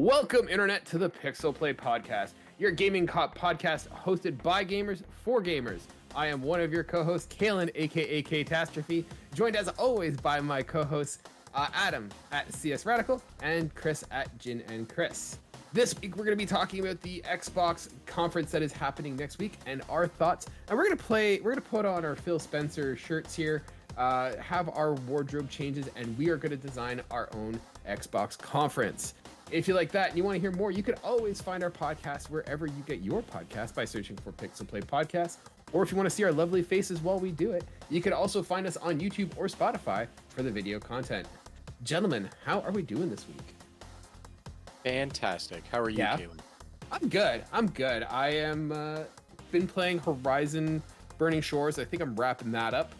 Welcome, Internet, to the Pixel Play Podcast, your gaming cop podcast hosted by gamers for gamers. I am one of your co hosts, Kaylan, aka Catastrophe, joined as always by my co hosts, uh, Adam at CS Radical and Chris at Jin and Chris. This week, we're going to be talking about the Xbox conference that is happening next week and our thoughts. And we're going to play, we're going to put on our Phil Spencer shirts here, uh, have our wardrobe changes, and we are going to design our own Xbox conference. If you like that and you want to hear more, you can always find our podcast wherever you get your podcast by searching for Pixel Play Podcast. Or if you want to see our lovely faces while we do it, you can also find us on YouTube or Spotify for the video content. Gentlemen, how are we doing this week? Fantastic. How are you, Yeah. I'm good. I'm good. I am uh, been playing Horizon Burning Shores. I think I'm wrapping that up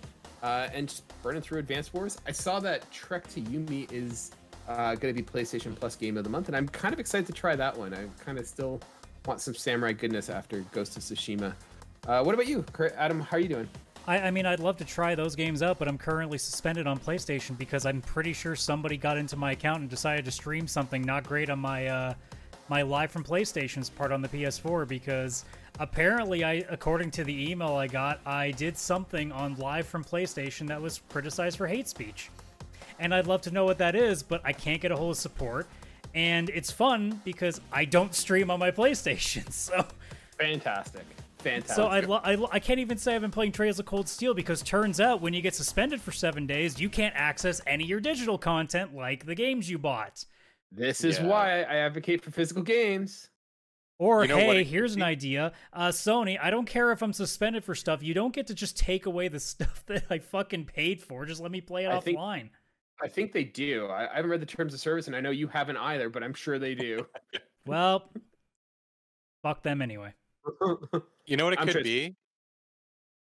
uh, and just burning through Advance Wars. I saw that Trek to Yomi is uh, going to be PlayStation Plus Game of the Month, and I'm kind of excited to try that one. I kind of still want some samurai goodness after Ghost of Tsushima. Uh, what about you, Adam? How are you doing? I, I mean, I'd love to try those games out, but I'm currently suspended on PlayStation because I'm pretty sure somebody got into my account and decided to stream something not great on my uh, my live from PlayStation's part on the PS4 because apparently, I according to the email I got, I did something on live from PlayStation that was criticized for hate speech, and I'd love to know what that is, but I can't get a hold of support. And it's fun because I don't stream on my PlayStation, so Fantastic. Fantastic. so I, lo- I, lo- I can't even say I've been playing Trails of Cold Steel because turns out when you get suspended for seven days, you can't access any of your digital content like the games you bought. this is Yeah. why I advocate for physical games. Or You know hey, it here's an idea, uh, Sony. I don't care if I'm suspended for stuff. You don't get to just take away the stuff that I fucking paid for. Just let me play it I think- offline. I think they do. I, I haven't read the terms of service, and I know you haven't either, but I'm sure they do. Well, fuck them anyway. You know what it I'm could sure- be?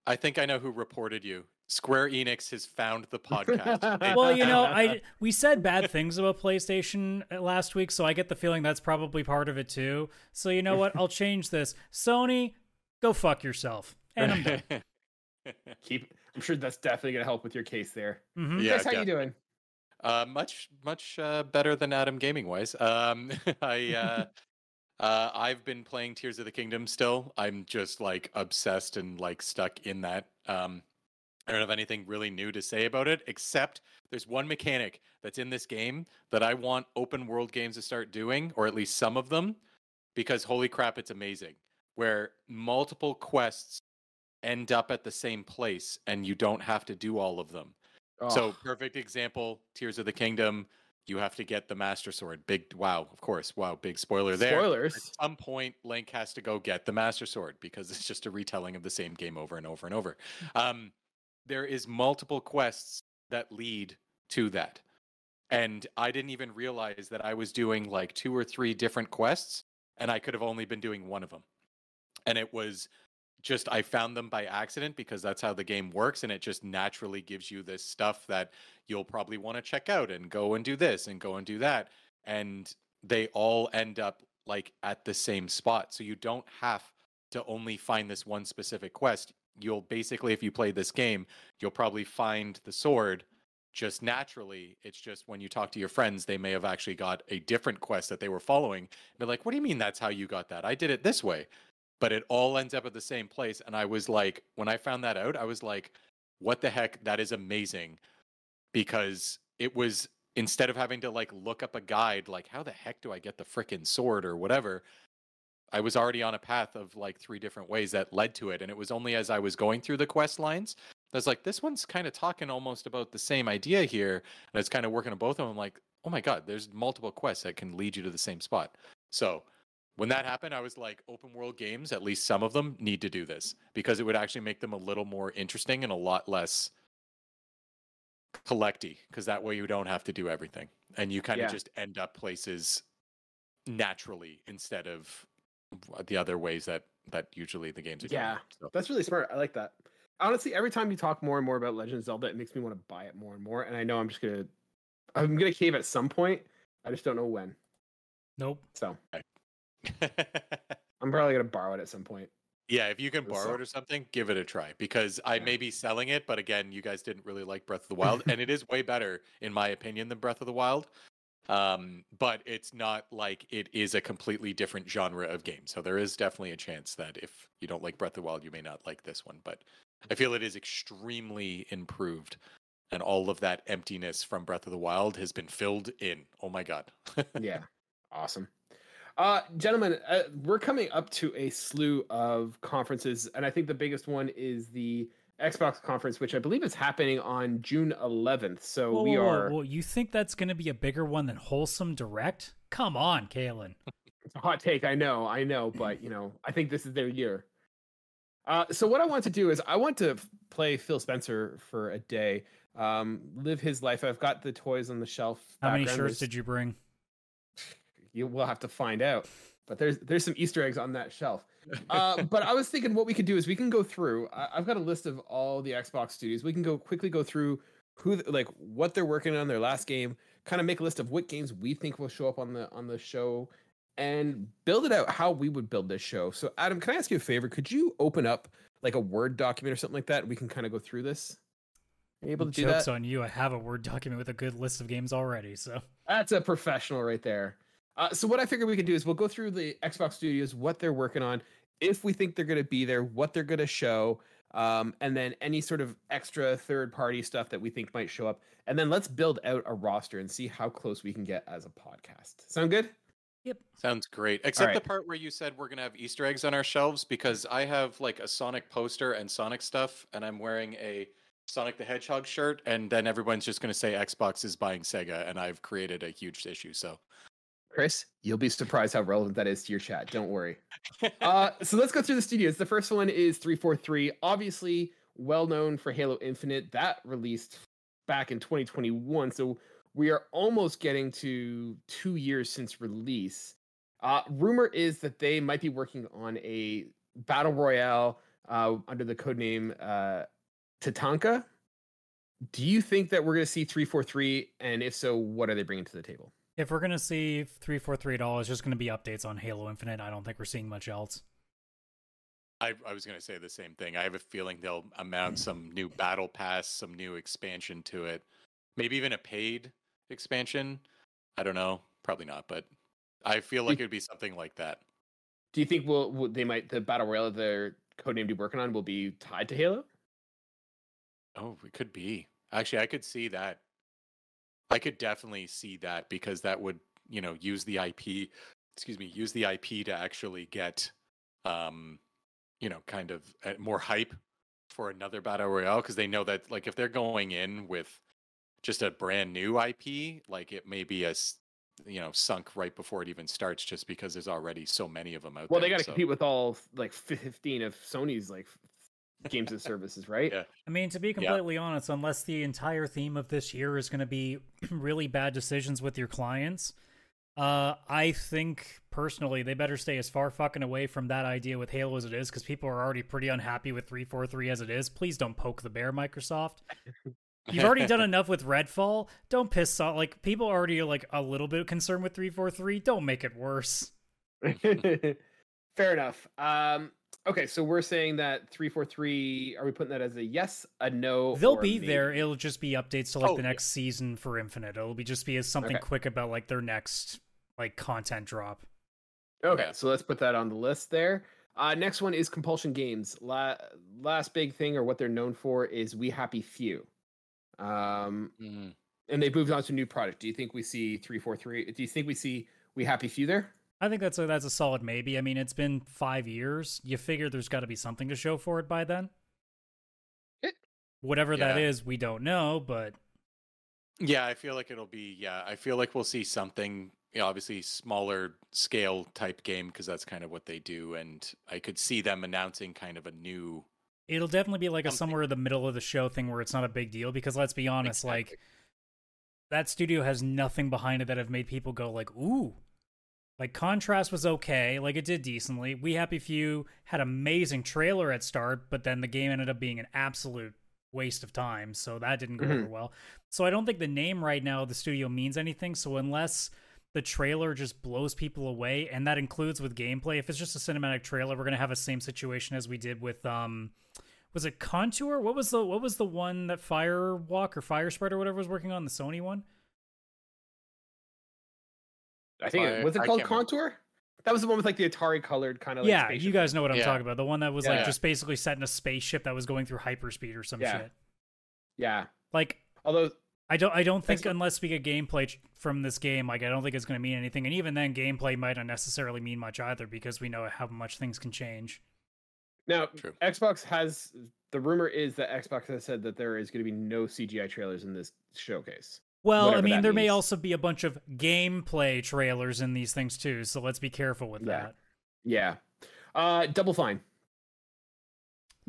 I think I know who reported you. Square Enix has found the podcast. Well, you know, I we said bad things about PlayStation uh, last week, so I get the feeling that's probably part of it too. So you know what? I'll change this. Sony, go fuck yourself. And I'm done. Keep. I'm sure that's definitely gonna help with your case there. Mhm. Yeah, Chris, how you doing? Uh, much much uh, better than Adam gaming wise. Um, I uh, uh, I've been playing Tears of the Kingdom still. I'm just like obsessed and like stuck in that. Um, I don't have anything really new to say about it except there's one mechanic that's in this game that I want open world games to start doing, or at least some of them, because holy crap, it's amazing. Where multiple quests end up at the same place and you don't have to do all of them. So perfect example, Tears of the Kingdom. You have to get the Master Sword. Big wow, of course. Wow, big spoiler there. Spoilers. At some point, Link has to go get the Master Sword because it's just a retelling of the same game over and over and over. Um, there is multiple quests that lead to that, and I didn't even realize that I was doing like two or three different quests, and I could have only been doing one of them. And it was just I found them by accident because that's how the game works, and it just naturally gives you this stuff that you'll probably want to check out and go and do this and go and do that, and they all end up like at the same spot, so you don't have to only find this one specific quest. You'll basically, if you play this game, you'll probably find the sword just naturally. It's just when you talk to your friends, they may have actually got a different quest that they were following. and They're like, "What do you mean that's how you got that? I did it this way." But it all ends up at the same place, and I was like, when I found that out, I was like, "What the heck? That is amazing!" Because it was instead of having to like look up a guide, like how the heck do I get the frickin' sword or whatever. I was already on a path of like three different ways that led to it. And it was only as I was going through the quest lines, I was like, this one's kind of talking almost about the same idea here. And it's kind of working on both of them. I'm like, oh my God, there's multiple quests that can lead you to the same spot. So when that happened, I was like, open world games, at least some of them need to do this because it would actually make them a little more interesting and a lot less collecty because that way you don't have to do everything and you kind of Yeah. just end up places naturally instead of the other ways that that usually the games are Yeah. doing. So, That's really smart. I like that. Honestly, every time you talk more and more about Legend of Zelda, it makes me want to buy it more and more. And I know I'm just gonna, I'm gonna cave at some point. I just don't know when. Nope. So I'm probably gonna borrow it at some point. yeah, if you can borrow it or something, give it a try because I Yeah. may be selling it, but again, you guys didn't really like Breath of the Wild, and it is way better in my opinion than Breath of the Wild. Um, but it's not like it is a completely different genre of game. So there is definitely a chance that if you don't like Breath of the Wild, you may not like this one. But I feel it is extremely improved. And all of that emptiness from Breath of the Wild has been filled in. Oh my god. yeah. Awesome. Uh, gentlemen, uh, we're coming up to a slew of conferences, and I think the biggest one is the Xbox conference, which I believe is happening on June 11th. So whoa, we whoa, are. Well, you think that's going to be a bigger one than Wholesome Direct? Come on, Kaylan. It's a hot take, I know, I know, but you know, I think this is their year. Uh, so what I want to do is I want to play Phil Spencer for a day, um, live his life. I've got the toys on the shelf. How many shirts did you bring? You will have to find out. But there's there's some Easter eggs on that shelf. Uh, but I was thinking what we could do is we can go through. I, I've got a list of all the Xbox studios. We can go quickly go through who like what they're working on their last game. Kind of make a list of what games we think will show up on the on the show, and build it out how we would build this show. So Adam, can I ask you a favor? Could you open up like a Word document or something like that? We can kind of go through this. Are you able to do Joke's that? on you. I have a Word document with a good list of games already. So That's a professional right there. Uh, so what I figured we could do is we'll go through the Xbox Studios, what they're working on, if we think they're going to be there, what they're going to show, um, and then any sort of extra third-party stuff that we think might show up, and then let's build out a roster and see how close we can get as a podcast. Sound good? Yep. Sounds great. Except right. the part where you said we're gonna have Easter eggs on our shelves because I have like a Sonic poster and Sonic stuff, and I'm wearing a Sonic the Hedgehog shirt, and then everyone's just gonna say Xbox is buying Sega, and I've created a huge issue. So Chris, you'll be surprised how relevant that is to your chat. Don't worry. uh, so let's go through the studios. The first one is 343, obviously well known for Halo Infinite. That released back in 2021. So we are almost getting to two years since release. Uh, rumor is that they might be working on a battle royale uh, under the codename uh, Tatanka. Do you think that we're going to see 343? And if so, what are they bringing to the table? If we're gonna see three four three at all, it's just gonna be updates on Halo Infinite. I don't think we're seeing much else. I, I was gonna say the same thing. I have a feeling they'll amount some new battle pass, some new expansion to it, maybe even a paid expansion. I don't know, probably not, but I feel like it would be something like that. Do you think will, will they might the battle royale they're codenamed be working on will be tied to Halo? Oh, it could be. Actually, I could see that. I could definitely see that because that would, you know, use the IP, excuse me, use the IP to actually get, um, you know, kind of uh, more hype for another battle royale because they know that, like, if they're going in with just a brand new IP, like it may be a, you know, sunk right before it even starts, just because there's already so many of them out Well, there. they got to so- compete with all like 15 of Sony's like games and services, right? Yeah. I mean, to be completely honest, unless the entire theme of this year is going to be really bad decisions with your clients, uh, I think personally they better stay as far fucking away from that idea with Halo as it is, because people are already pretty unhappy with 343 as it is. Please don't poke the bear, Microsoft. You've already done enough with Redfall. Don't piss off. Like people are already are like a little bit concerned with 343. Don't make it worse. Fair enough. Um, okay, so we're saying that 343, are we putting that as a yes, a no? They'll or be maybe? there. It'll just be updates to like Oh, the yeah. next season for Infinite. It'll be just be as something Okay. quick about like their next like content drop. Okay, Yeah. so let's put that on the list there. Uh, next one is Compulsion Games. La- last big thing, or what they're known for, is We Happy Few. Um, Mhm. and they've moved on to a new product. Do you think we see 343? Do you think we see We Happy Few there? I think that's a that's a solid maybe. I mean, it's been five years. You figure there's got to be something to show for it by then. It- Whatever that Yeah. is, we don't know, but Yeah, I feel like it'll be. Yeah, I feel like we'll see something. You know, obviously smaller scale type game because that's kind of what they do, and I could see them announcing kind of a new. it'll definitely be like a somewhere in the middle of the show thing where it's not a big deal. Because let's be honest, like that studio has nothing behind it that have made people go like, ooh. Like contrast was okay, like it did decently. We Happy Few had amazing trailer at start, but then the game ended up being an absolute waste of time, so that didn't go over Mhm. well. So I don't think the name right now of the studio means anything. So unless the trailer just blows people away, and that includes with gameplay, if it's just a cinematic trailer, we're gonna have the same situation as we did with um was it Contour? What was the what was the one that Firewalk or Fire Spread or whatever was working on the Sony one? I think it, was it called can't remember. Contour? That was the one with like the Atari colored kind of like yeah, spaceship. you guys know what I'm Yeah. talking about. The one that was like Yeah. just basically set in a spaceship that was going through hyperspeed or some Yeah. shit. Yeah. Like Although I don't I don't think unless we get gameplay from this game, like I don't think it's going to mean anything. And even then, gameplay might not necessarily mean much either because we know how much things can change. now True. Xbox has the rumor is that Xbox has said that there is going to be no CGI trailers in this showcase. Well, I mean, that there may also be a bunch of gameplay trailers in these things too, so let's be careful with Yeah. that. Yeah. Uh Double Fine.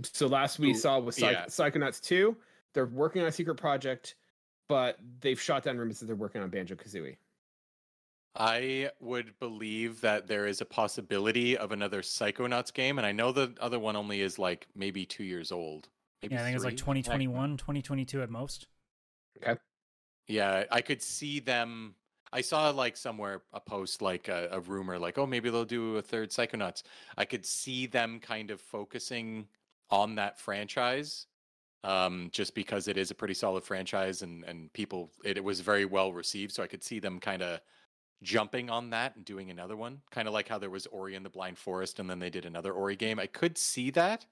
So last we Ooh, saw was Psych- yeah. Psychonauts 2. They're working on a secret project, but they've shot down rumors that they're working on Banjo Kazooie. I would believe that there is a possibility of another Psychonauts game, and I know the other one only is like maybe two years old. Maybe Yeah, I think it's like three? 2021, 2022 at most. Yeah, I could see them. I saw like somewhere a post like a, a rumor like, oh, maybe they'll do a third Psychonauts. I could see them kind of focusing on that franchise, um, just because it is a pretty solid franchise and and people it, it was very well received. So I could see them kind of jumping on that and doing another one, kind of like how there was Ori and the Blind Forest, and then they did another Ori game. I could see that.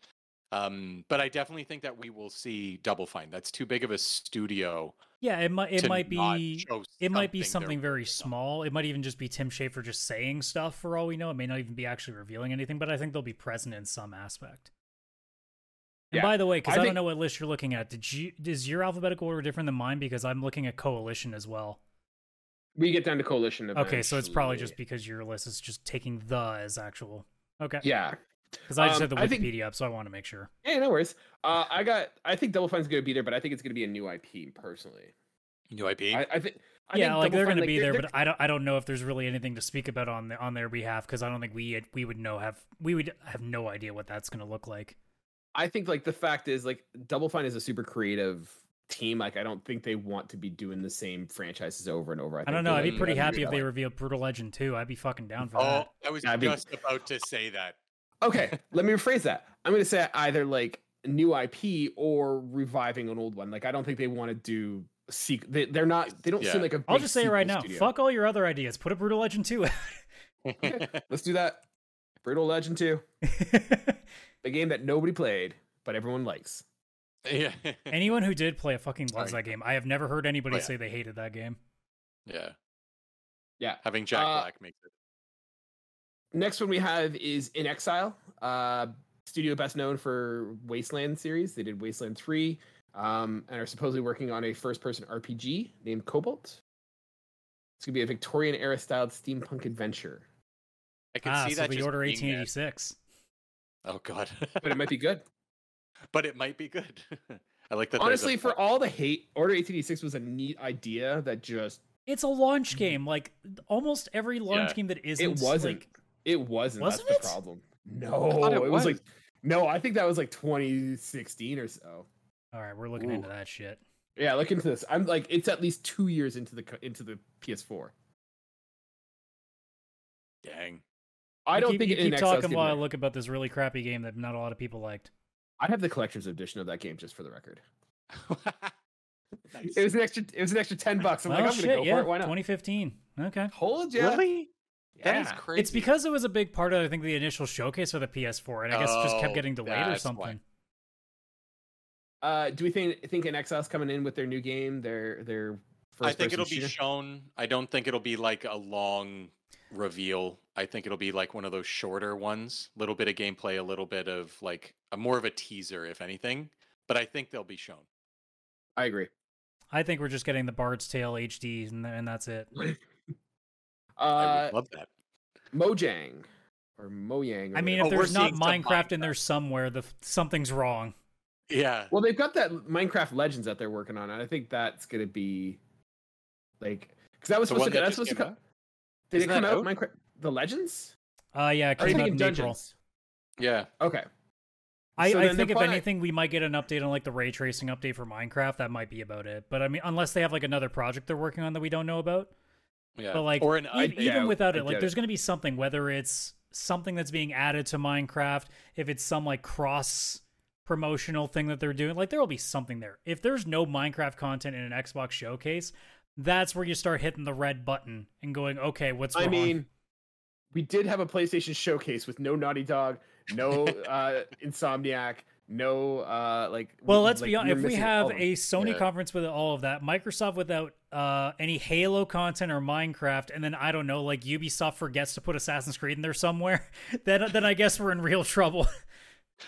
Um, but I definitely think that we will see Double Fine. That's too big of a studio Yeah, it might it might be it might be something very small. It might even just be Tim Schafer just saying stuff for all we know. It may not even be actually revealing anything, but I think they'll be present in some aspect. And Yeah, by the way, because I I, don't know what list you're looking at, did you is your alphabetical order different than mine? Because I'm looking at Coalition as well. We get down to Coalition Okay, so it's probably just because your list is just taking the as actual. Okay. Yeah. Because I just Um, had the I think- Wikipedia up, so I want to make sure. Yeah, no worries. Uh, I got. I think Double Fine's going to be there, but I think it's going to be a new IP personally. New IP. I, I think. I yeah, think like Double they're Fine, going to be there, but I don't. I don't know if there's really anything to speak about on the, on their behalf because I don't think we we would know have we would have no idea what that's going to look like. I think like the fact is like Double Fine is a super creative team. Like I don't think they want to be doing the same franchises over and over. I, I don't know. I'd be pretty happy if they retelling. revealed Brutal Legend too. I'd be fucking down for oh, that. I was Yeah, I mean- just about to say that. Okay, let me rephrase that. I'm going to say either like new IP or reviving an old one. Like I don't think they want to do seek. They, they're not. They don't Yeah. seem like a. I'll just say it right sequel now. studio. Fuck all your other ideas. Put a Brutal Legend 2 out. Let's do that. Brutal Legend 2, the game that nobody played but everyone likes. yeah. Anyone who did play a fucking loves that game. I have never heard anybody Oh, yeah. say they hated that game. yeah. Yeah. Having Jack Uh, Black makes it. Next one we have is inXile, uh, studio best known for Wasteland series. They did Wasteland 3 um, and are supposedly working on a first person RPG named Cobalt. It's going to be a Victorian era styled steampunk adventure, I can Ah, see so that the Order being a- 1886. Oh god. but it might be good. but it might be good. I like that. there's a Honestly, for all the hate, Order 1886 was a neat idea that just, It's a launch game. Like almost every launch Yeah. game that isn't. it wasn't. like- it wasn't. Wasn't That's it? the problem. No, thought it, it was like, no, I think that was like 2016 or so. all right, we're looking Ooh. into that shit. Yeah, look into this. I'm like, it's at least two years into the into the PS4. Dang. I You don't keep, think you keep talking getting while I look about this really crappy game that not a lot of people liked. I have the collector's edition of that game just for the record. nice. It was an extra. It was an extra ten bucks. I'm well, like, I'm shit, gonna go yeah, for it. Why not? 2015. Okay. Hold ya. Really? That is Yeah. crazy. It's because it was a big part of I think the initial showcase for the PS4, and I guess it just kept Oh, getting delayed or that's why. something. Uh, do we think think inXile's coming in with their new game? Their their first I think it'll person be shown. I don't think it'll be like a long reveal. I think it'll be like one of those shorter ones. A Little bit of gameplay, a little bit of like a more of a teaser, if anything. But I think they'll be shown. I agree. I think we're just getting the Bard's Tale HD, and, and that's it. I Uh, would love that. Mojang or Mojang. or I mean, whatever. if Oh, we're there's not seeing Minecraft in there somewhere, the something's wrong. Yeah. well, they've got that Minecraft Legends that they're working on, and I think that's gonna be like because that was The supposed one to. that That's supposed to came come. Did it Isn't come out? out? Minecraft the Legends? Uh, yeah, it Or are you came out thinking in April. Yeah. Okay. I, So I think if probably- anything, we might get an update on like the ray tracing update for Minecraft. That might be about it. But I mean, unless they have like another project they're working on that we don't know about. Yeah. But like, or an e- update. even Yeah, without I it, like, there's going to be something. Whether it's something that's being added to Minecraft, if it's some like cross promotional thing that they're doing, like there will be something there. If there's no Minecraft content in an Xbox showcase, that's where you start hitting the red button and going, okay, what's I wrong? mean, we did have a PlayStation showcase with no Naughty Dog, no uh, Insomniac, no uh, like. well, we- let's like, be honest. If we have a Sony Yeah. conference with all of that, Microsoft without uh, any Halo content or Minecraft, and then I don't know, like Ubisoft forgets to put Assassin's Creed in there somewhere, then then I guess we're in real trouble.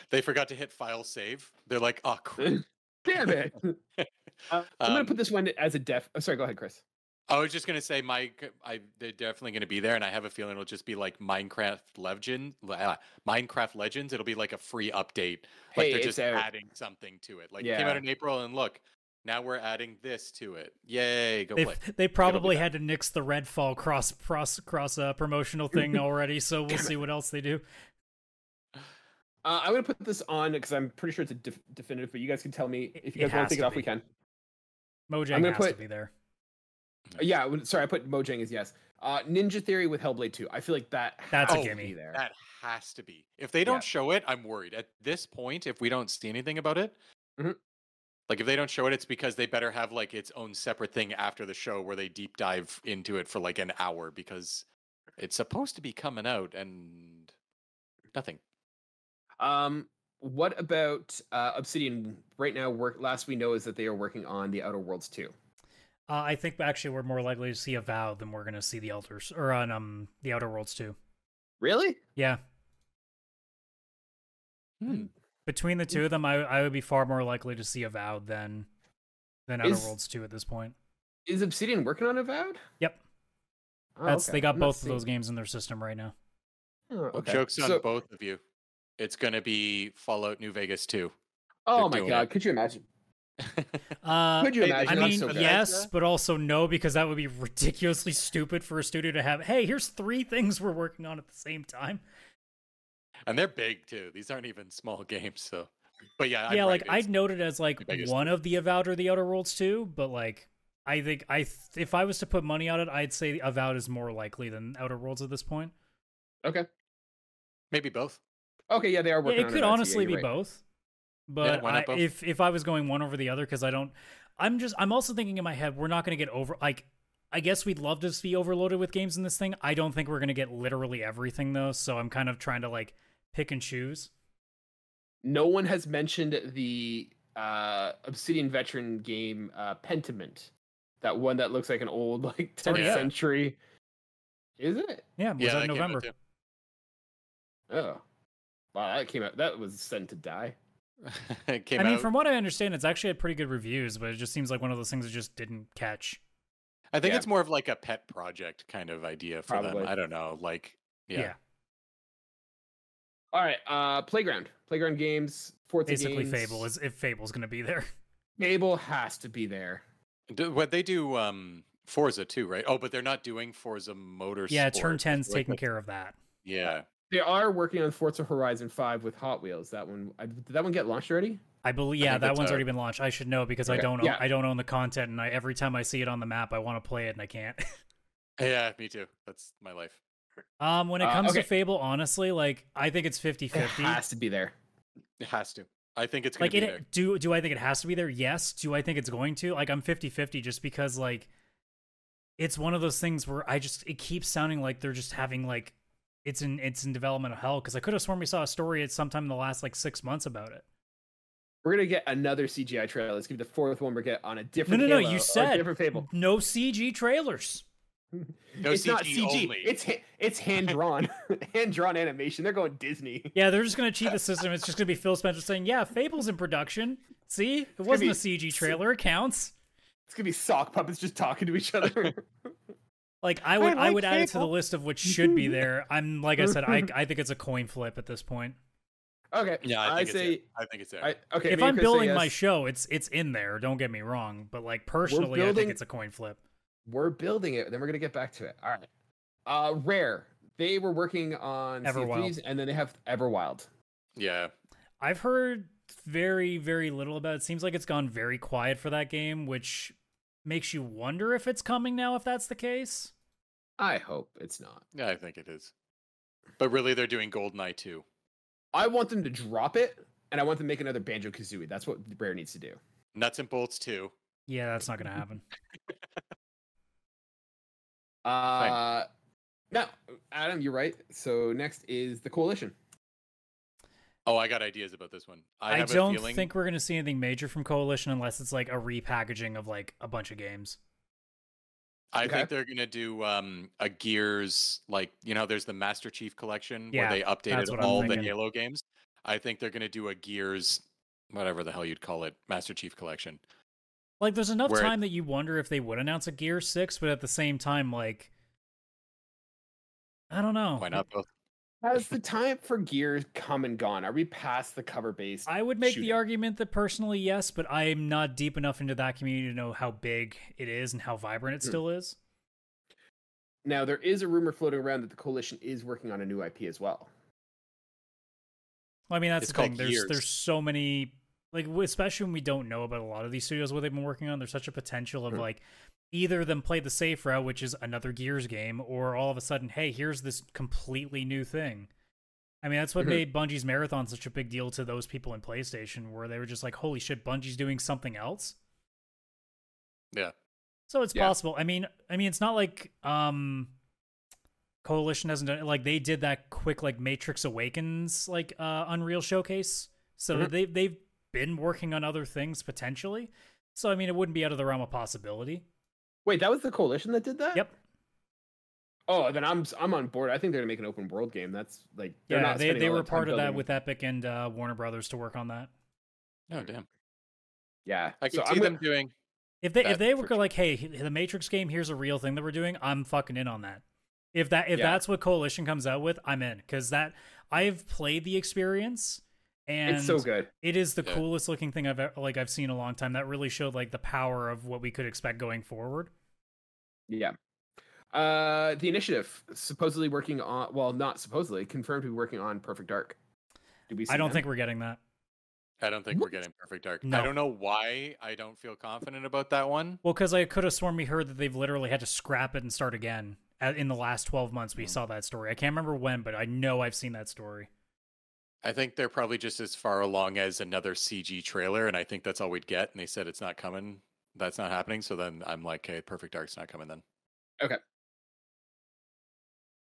They forgot to hit file save. They're like, oh, crap. Damn it! Uh, I'm gonna Um, put this one as a def. Oh, sorry, go ahead, Chris. I was just gonna say, Mike, I they're definitely gonna be there, and I have a feeling it'll just be like Minecraft Legend, uh, Minecraft Legends. It'll be like a free update, like Hey, they're just out. adding something to it. Like it came out in April, and look, now we're adding this to it. Yay, go They play. they probably had to nix the Redfall cross cross cross uh, promotional thing already, so we'll see what else they do. Uh, I'm gonna put this on because I'm pretty sure it's a def- definitive, but you guys can tell me if you guys want to take it to off. We can. Mojang I'm gonna has to put- be there. Uh, yeah, sorry, I put Mojang as yes. Uh, Ninja Theory with Hellblade 2. I feel like that. That's a has to gimme. be there. That has to be. If they don't Yeah. show it, I'm worried. At this point, if we don't see anything about it, Mhm. Like if they don't show it, it's because they better have like its own separate thing after the show where they deep dive into it for like an hour because it's supposed to be coming out and nothing. Um, what about uh, Obsidian? Right now, work. Last we know is that they are working on the Outer Worlds 2. Uh, I think actually we're more likely to see Avowed than we're gonna see the Elders or on um the Outer Worlds too. Really? Yeah, Hmm. Between the two of them, I I would be far more likely to see Avowed than than Outer Is- Worlds two at this point. Is Obsidian working on Avowed? Yep, Oh, that's okay. they got I'm both of those games in their system right now. Oh, Well, okay. jokes on So- both of you. It's gonna be Fallout New Vegas 2. Oh They're my god! it. Could you imagine? Uh, Could you Hey, they I imagine? mean, so so yes, but also no, because that would be ridiculously stupid for a studio to have. Hey, here's three things we're working on at the same time. And they're big too. These aren't even small games, so but yeah, I'm yeah, right, like I'd note it as like one of the Avowed or the Outer Worlds too, but like I think I th- if I was to put money on it, I'd say Avowed is more likely than Outer Worlds at this point. Okay. maybe both. Okay. Yeah, they are Yeah, working. it on could honestly yeah, be right. both. But why not I, both? if if I was going one over the other, because I don't, I'm just I'm also thinking in my head we're not going to get over like. I guess we'd love to be overloaded with games in this thing. I don't think we're going to get literally everything though, so I'm kind of trying to like pick and choose. No one has mentioned the uh, Obsidian veteran game uh, Pentiment. That one that looks like an old like 10th already out. century. Is it? Yeah, was yeah, that that November? Oh. Wow, that came out. That was sent to die. it came I mean, out. from what I understand, it's actually had pretty good reviews, but it just seems like one of those things that just didn't catch. I think Yeah. it's more of like a pet project kind of idea for Probably. them. I don't know. Like, yeah. Yeah, All right, uh, Playground. Playground games. Forza basically games. Fable is if Fable's going to be there. Fable has to be there. Do, what they do, um, Forza too, right? Oh, but they're not doing Forza Motorsport. yeah, Turn I 10's like taking that's- care of that. Yeah. They are working on Forza Horizon 5 with Hot Wheels. That one I, did that one get launched already? I believe, yeah, think that one's out. already been launched. I should know because I don't own, yeah. I don't own the content, and I every time I see it on the map, I want to play it and I can't. Yeah, me too. That's my life. Um, when it Uh, comes okay. to Fable, honestly, like I think it's It 50-50. has to be there. It has to. I think it's gonna like be it there. do do I think it has to be there? Yes. Do I think it's going to? Like I'm 50-50 just because like it's one of those things where I just it keeps sounding like they're just having like it's in it's in developmental hell because I could have sworn we saw a story at sometime in the last like six months about it. We're gonna get another CGI trailer. Let's give the fourth one. we're get on a different. no, no. Halo or You said different Fable. no CG trailers. No it's not CG CG. only. It's it's hand drawn, hand drawn animation. They're going Disney. Yeah, they're just gonna cheat the system. It's just gonna be Phil Spencer saying, "Yeah, Fable's in production. See, it wasn't a CG trailer. It counts." It's gonna be sock puppets just talking to each other. Like I would, I, like would add it to the list of which should be there. I'm like I said, I, I think it's a coin flip at this point. okay. Yeah, I think it's say. there. I think it's there. I, okay. if I'm Chris say building my show, it's it's in there. Don't get me wrong, but like personally, I think it's a coin flip. We're building it. Then we're gonna get back to it. All right. Uh, Rare. They were working on Everwild. And then they have Everwild. yeah. I've heard very very little about it. Seems like it's gone very quiet for that game, which makes you wonder if it's coming now. If that's the case, I hope it's not. Yeah, I think it is. But really, they're doing GoldenEye too. I want them to drop it, and I want them to make another Banjo Kazooie. That's what Rare needs to do. Nuts and bolts too. yeah, that's not gonna happen. Uh, no, Adam, you're right. So next is the coalition. Oh, I got ideas about this one. I, I, have don't a feeling. think we're gonna see anything major from Coalition unless it's like a repackaging of like a bunch of games. I Okay. think they're gonna do um, a Gears like you know. There's the Master Chief collection Yeah, where they updated all the. Halo games. I think they're gonna do a Gears, whatever the hell you'd call it, Master Chief collection. Like, there's enough Where it- time that you wonder if they would announce a Gear Six, but at the same time, like, I don't know. Why not both? Has the time for Gears come and gone? Are we past the cover based? I would make the argument that personally, yes, but I'm not deep enough into that community to know how big it is and how vibrant it Hmm. still is. Now there is a rumor floating around that the coalition is working on a new IP as well. Well, I mean, that's It's the thing. called There's there's so many like especially when we don't know about a lot of these studios what they've been working on. There's such a potential of like either them play the safe route, which is another Gears game, or all of a sudden, hey, here's this completely new thing. I mean, that's what Mhm. made Bungie's marathon such a big deal to those people in PlayStation, where they were just like, "Holy shit, Bungie's doing something else." Yeah. So it's Yeah. possible. I mean, I mean, it's not like um, Coalition hasn't done like they did that quick like Matrix Awakens like uh, Unreal showcase. So Mhm. they they've been working on other things potentially. So I mean, it wouldn't be out of the realm of possibility. Wait, that was the coalition that did that? Yep. Oh, then I'm I'm on board. I think they're gonna make an open world game. That's like they're Yeah, not they they were part of that with Epic and uh, Warner Brothers to work on that. Oh damn! Yeah, I can so see I'm them gonna- doing. If they if they were sure. like, hey, the Matrix game, here's a real thing that we're doing, I'm fucking in on that. If that if Yeah. that's what Coalition comes out with, I'm in because that I've played the experience and It's so good. It is the Yeah. coolest looking thing I've ever, like I've seen in a long time. That really showed like the power of what we could expect going forward. Yeah. Uh, the initiative supposedly working on well, not supposedly confirmed to be working on Perfect Dark. Did we? See I don't them? think we're getting that. I don't think we're getting Perfect Dark. No. I don't know why I don't feel confident about that one. Well, because I could have sworn we heard that they've literally had to scrap it and start again in the last 12 months. We Hmm. saw that story. I can't remember when, but I know I've seen that story. I think they're probably just as far along as another CG trailer, and I think that's all we'd get. And they said it's not coming. That's not happening. So then I'm like, okay, Perfect Dark's not coming then. Okay.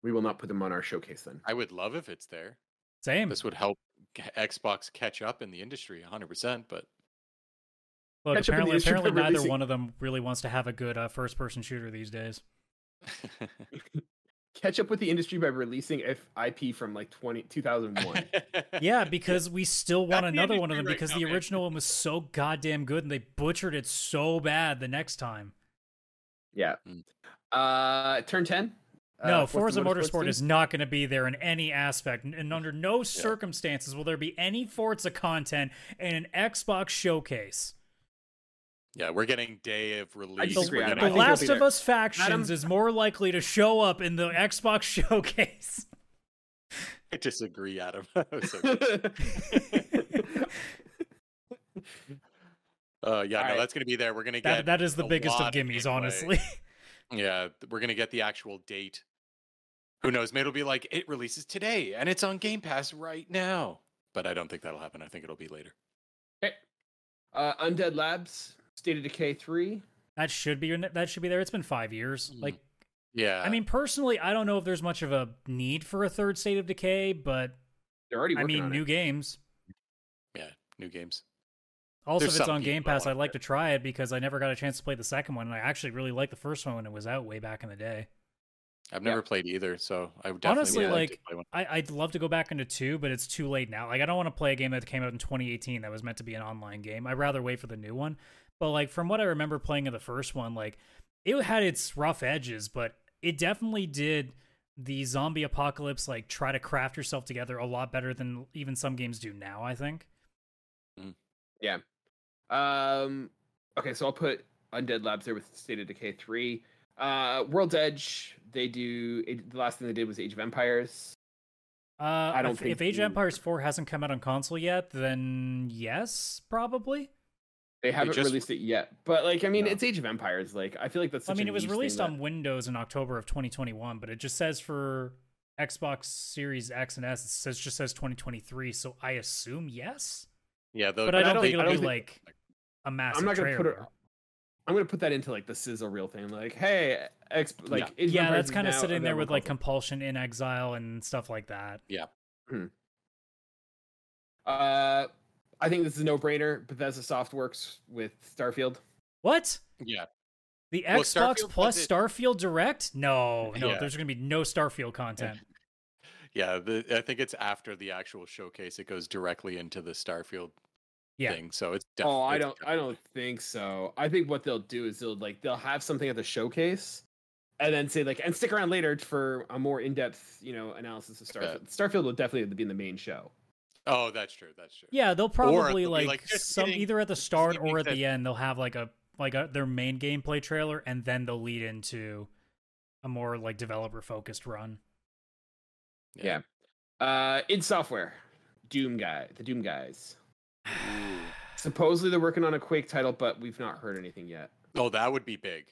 We will not put them on our showcase then. I would love if it's there. Same. This would help Xbox catch up in the industry 100%. But Look, catch up in the apparently, apparently neither releasing- one of them really wants to have a good uh, first-person shooter these days. Catch up with the industry by releasing if IP from like 20, 2001. Yeah, because we still want That's another one of them right because now, the man. original one was so goddamn good and they butchered it so bad the next time. yeah. Mm. Uh, turn ten. No, Uh, Forza Motorsport team? is not going to be there in any aspect, and- and under no circumstances will there be any Forza content in an Xbox showcase. Yeah, we're getting day of release. disagree, We're The I getting- think it'll Last of. Us factions Adam- is more likely to show up in the Xbox showcase. I disagree, Adam. That was so good. uh, yeah, no, Alright. that's going to be there. We're going to That get that is the biggest of gimmies, gameplay. honestly. Yeah, we're gonna get the actual date. Who knows? Maybe it'll be like it releases today and it's on Game Pass right now. But I don't think that'll happen. I think it'll be later. Okay. Uh, Undead Labs, State of Decay three. That should be that should be there. It's been five years. Mm. Like Yeah. I mean, personally, I don't know if there's much of a need for a third State of Decay, but They're already I mean, new it. games. yeah, new games. Also, There's if it's on Game Pass, I'd like to try it because I never got a chance to play the second one, and I actually really liked the first one when it was out way back in the day. I've Yeah. never played either, so I would definitely Honestly, would like, to play one. I, I'd love to go back into two, but it's too late now. Like, I don't want to play a game that came out in 2018 that was meant to be an online game. I'd rather wait for the new one. But like, from what I remember playing in the first one, like, it had its rough edges, but it definitely did the zombie apocalypse like try to craft yourself together a lot better than even some games do now. I think. Yeah. Um, okay, so I'll put Undead Labs there with State of Decay three. Uh, World's Edge. They do. The last thing they did was Age of Empires. Uh, I don't if, think if Age of Empires 4 hasn't come out on console yet, then yes, probably. They haven't just- released it yet, but like, I mean, No. it's Age of Empires. Like, I feel like that's. I mean, a it was released thing on Windows in October of 2021, but it just says for Xbox Series X and S, it says just says 2023. So I assume yes, Yeah, though, but I don't don't think think- it'll don't be think- like a That. massive I'm not gonna put it. I'm gonna put that into like the sizzle real thing. Like, hey, X, like Yeah. Yeah, that's kind of sitting there available with like console. compulsion inXile and stuff like that. Yeah. Uh, I think this is a no-brainer. Bethesda Softworks with Starfield. What? Yeah. The Well, Xbox Starfield plus it- Starfield Direct? No, no, Yeah. there's gonna be no Starfield content. Yeah, the, I think it's after the actual showcase. It goes directly into the Starfield Yeah. thing. So it's oh, def- oh, I don't. def- I don't think so. I think what they'll do is they'll like they'll have something at the showcase, and then say like, and stick around later for a more in-depth, you know, analysis of Starfield. Starfield will definitely be in the main show. Oh, that's true. That's true. Yeah, they'll probably they'll like, like, some kidding, either at the start or at said-" the end. They'll have like a like a, their main gameplay trailer, and then they'll lead into a more like developer focused run. Yeah. Uh, id Software, Doom guy, the Doom guys. Supposedly they're working on a Quake title, but we've not heard anything yet. Oh, that would be big.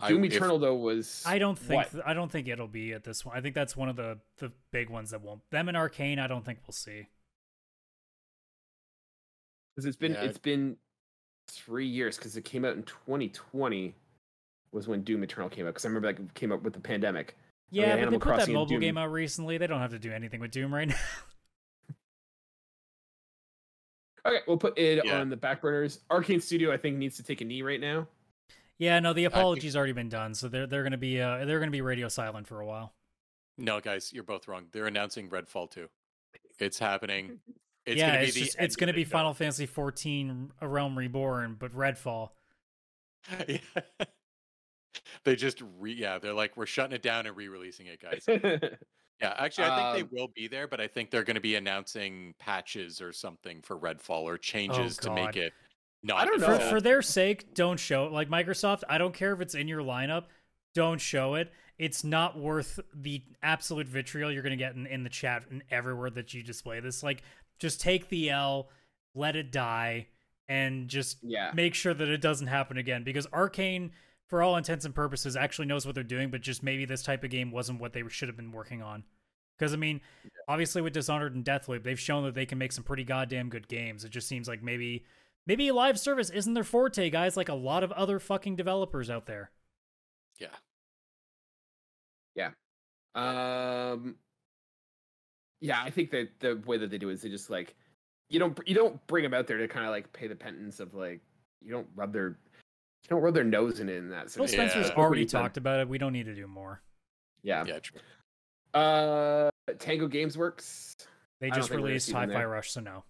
I- Doom if- Eternal though was I don't think th- I don't think it'll be at this one. I think that's one of the the big ones that won't. Them and Arkane, I don't think we'll see. Because it's been Yeah. it's been three years because it came out in 2020 was when Doom Eternal came out because I remember that came out with the pandemic. Yeah, yeah, but they put that Crossing and mobile Doom. game out recently. They don't have to do anything with Doom right now. Okay, we'll put it Yeah. on the back burners. Arkane Studio I think needs to take a knee right now. yeah, no, the think- apology's already been done, so they're they're gonna be uh they're gonna be radio silent for a while. No, guys, you're both wrong. They're announcing Redfall 2. It's happening. It's yeah, gonna it's the just, end it's gonna be show. Final Fantasy 14 A Realm Reborn, but Redfall. Yeah. they just re yeah, they're like we're shutting it down and re-releasing it, guys. Yeah, actually, I think Um, they will be there, but I think they're going to be announcing patches or something for Redfall or changes to make it not. I don't know. For for their sake, don't show it. Like Microsoft, I don't care if it's in your lineup, don't show it. It's not worth the absolute vitriol you're gonna get in, in the chat and everywhere that you display this. Like, just take the L, let it die, and just yeah. make sure that it doesn't happen again. Because Arkane for all intents and purposes actually knows what they're doing but just maybe this type of game wasn't what they should have been working on. Because i mean obviously with dishonored and deathloop they've shown that they can make some pretty goddamn good games. It just seems like maybe maybe live service isn't their forte guys like a lot of other fucking developers out there. Yeah, Yeah. Um Yeah, I think that the way that they do it is they just like you don't you don't bring them out there to kind of like pay the penance of like you don't rub their you don't rub their nose in it in that phil sense. Yeah. spencer's Look already he's done. talked about it we don't need to do more Yeah. yeah, true. Uh Tango Gameworks. they just think we're gonna released see them hi-fi rush so no.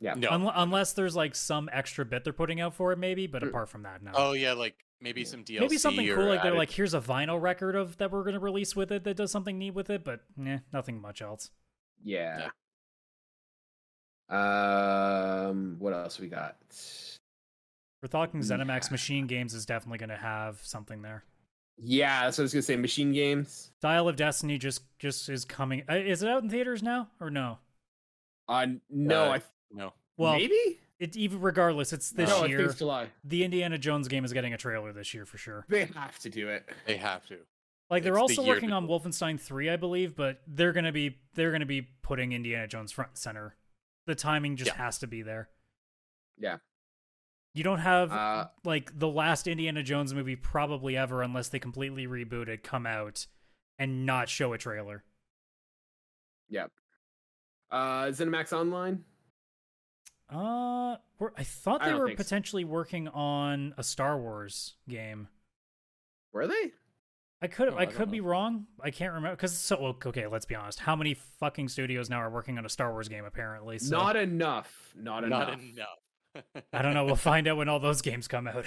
Yeah. No. Unle- unless there's like some extra bit they're putting out for it maybe but Mm. apart from that no Oh yeah, like maybe Yeah. some DLC. Maybe something cool like they're like, here's a vinyl record of that we're gonna release with it that does something neat with it, but yeah, nothing much else. Yeah. Um what else we got? We're talking ZeniMax Yeah. Machine Games is definitely gonna have something there. Yeah, so I was gonna say machine games. Dial of Destiny just just is coming. uh, Is it out in theaters now or no? Uh no, Uh, I no. Well, maybe it even regardless, it's this no, year. it's July. The Indiana Jones game is getting a trailer this year for sure. They have to do it. They have to. Like they're It's the also year working to on Wolfenstein 3, I believe, but they're gonna be they're gonna be putting Indiana Jones front and center. The timing just Yeah. has to be there. Yeah. You don't have Uh like the last Indiana Jones movie probably ever, unless they completely reboot it, come out and not show a trailer. Yep. Uh ZeniMax Online? Uh, we're, I thought they don't were think so. potentially working on a Star Wars game. Were they? I could Oh, I I don't could be wrong. I can't remember because so okay. Let's be honest. How many fucking studios now are working on a Star Wars game? Apparently, so Not enough. Not, enough. Not enough. enough. I don't know. We'll find out when all those games come out.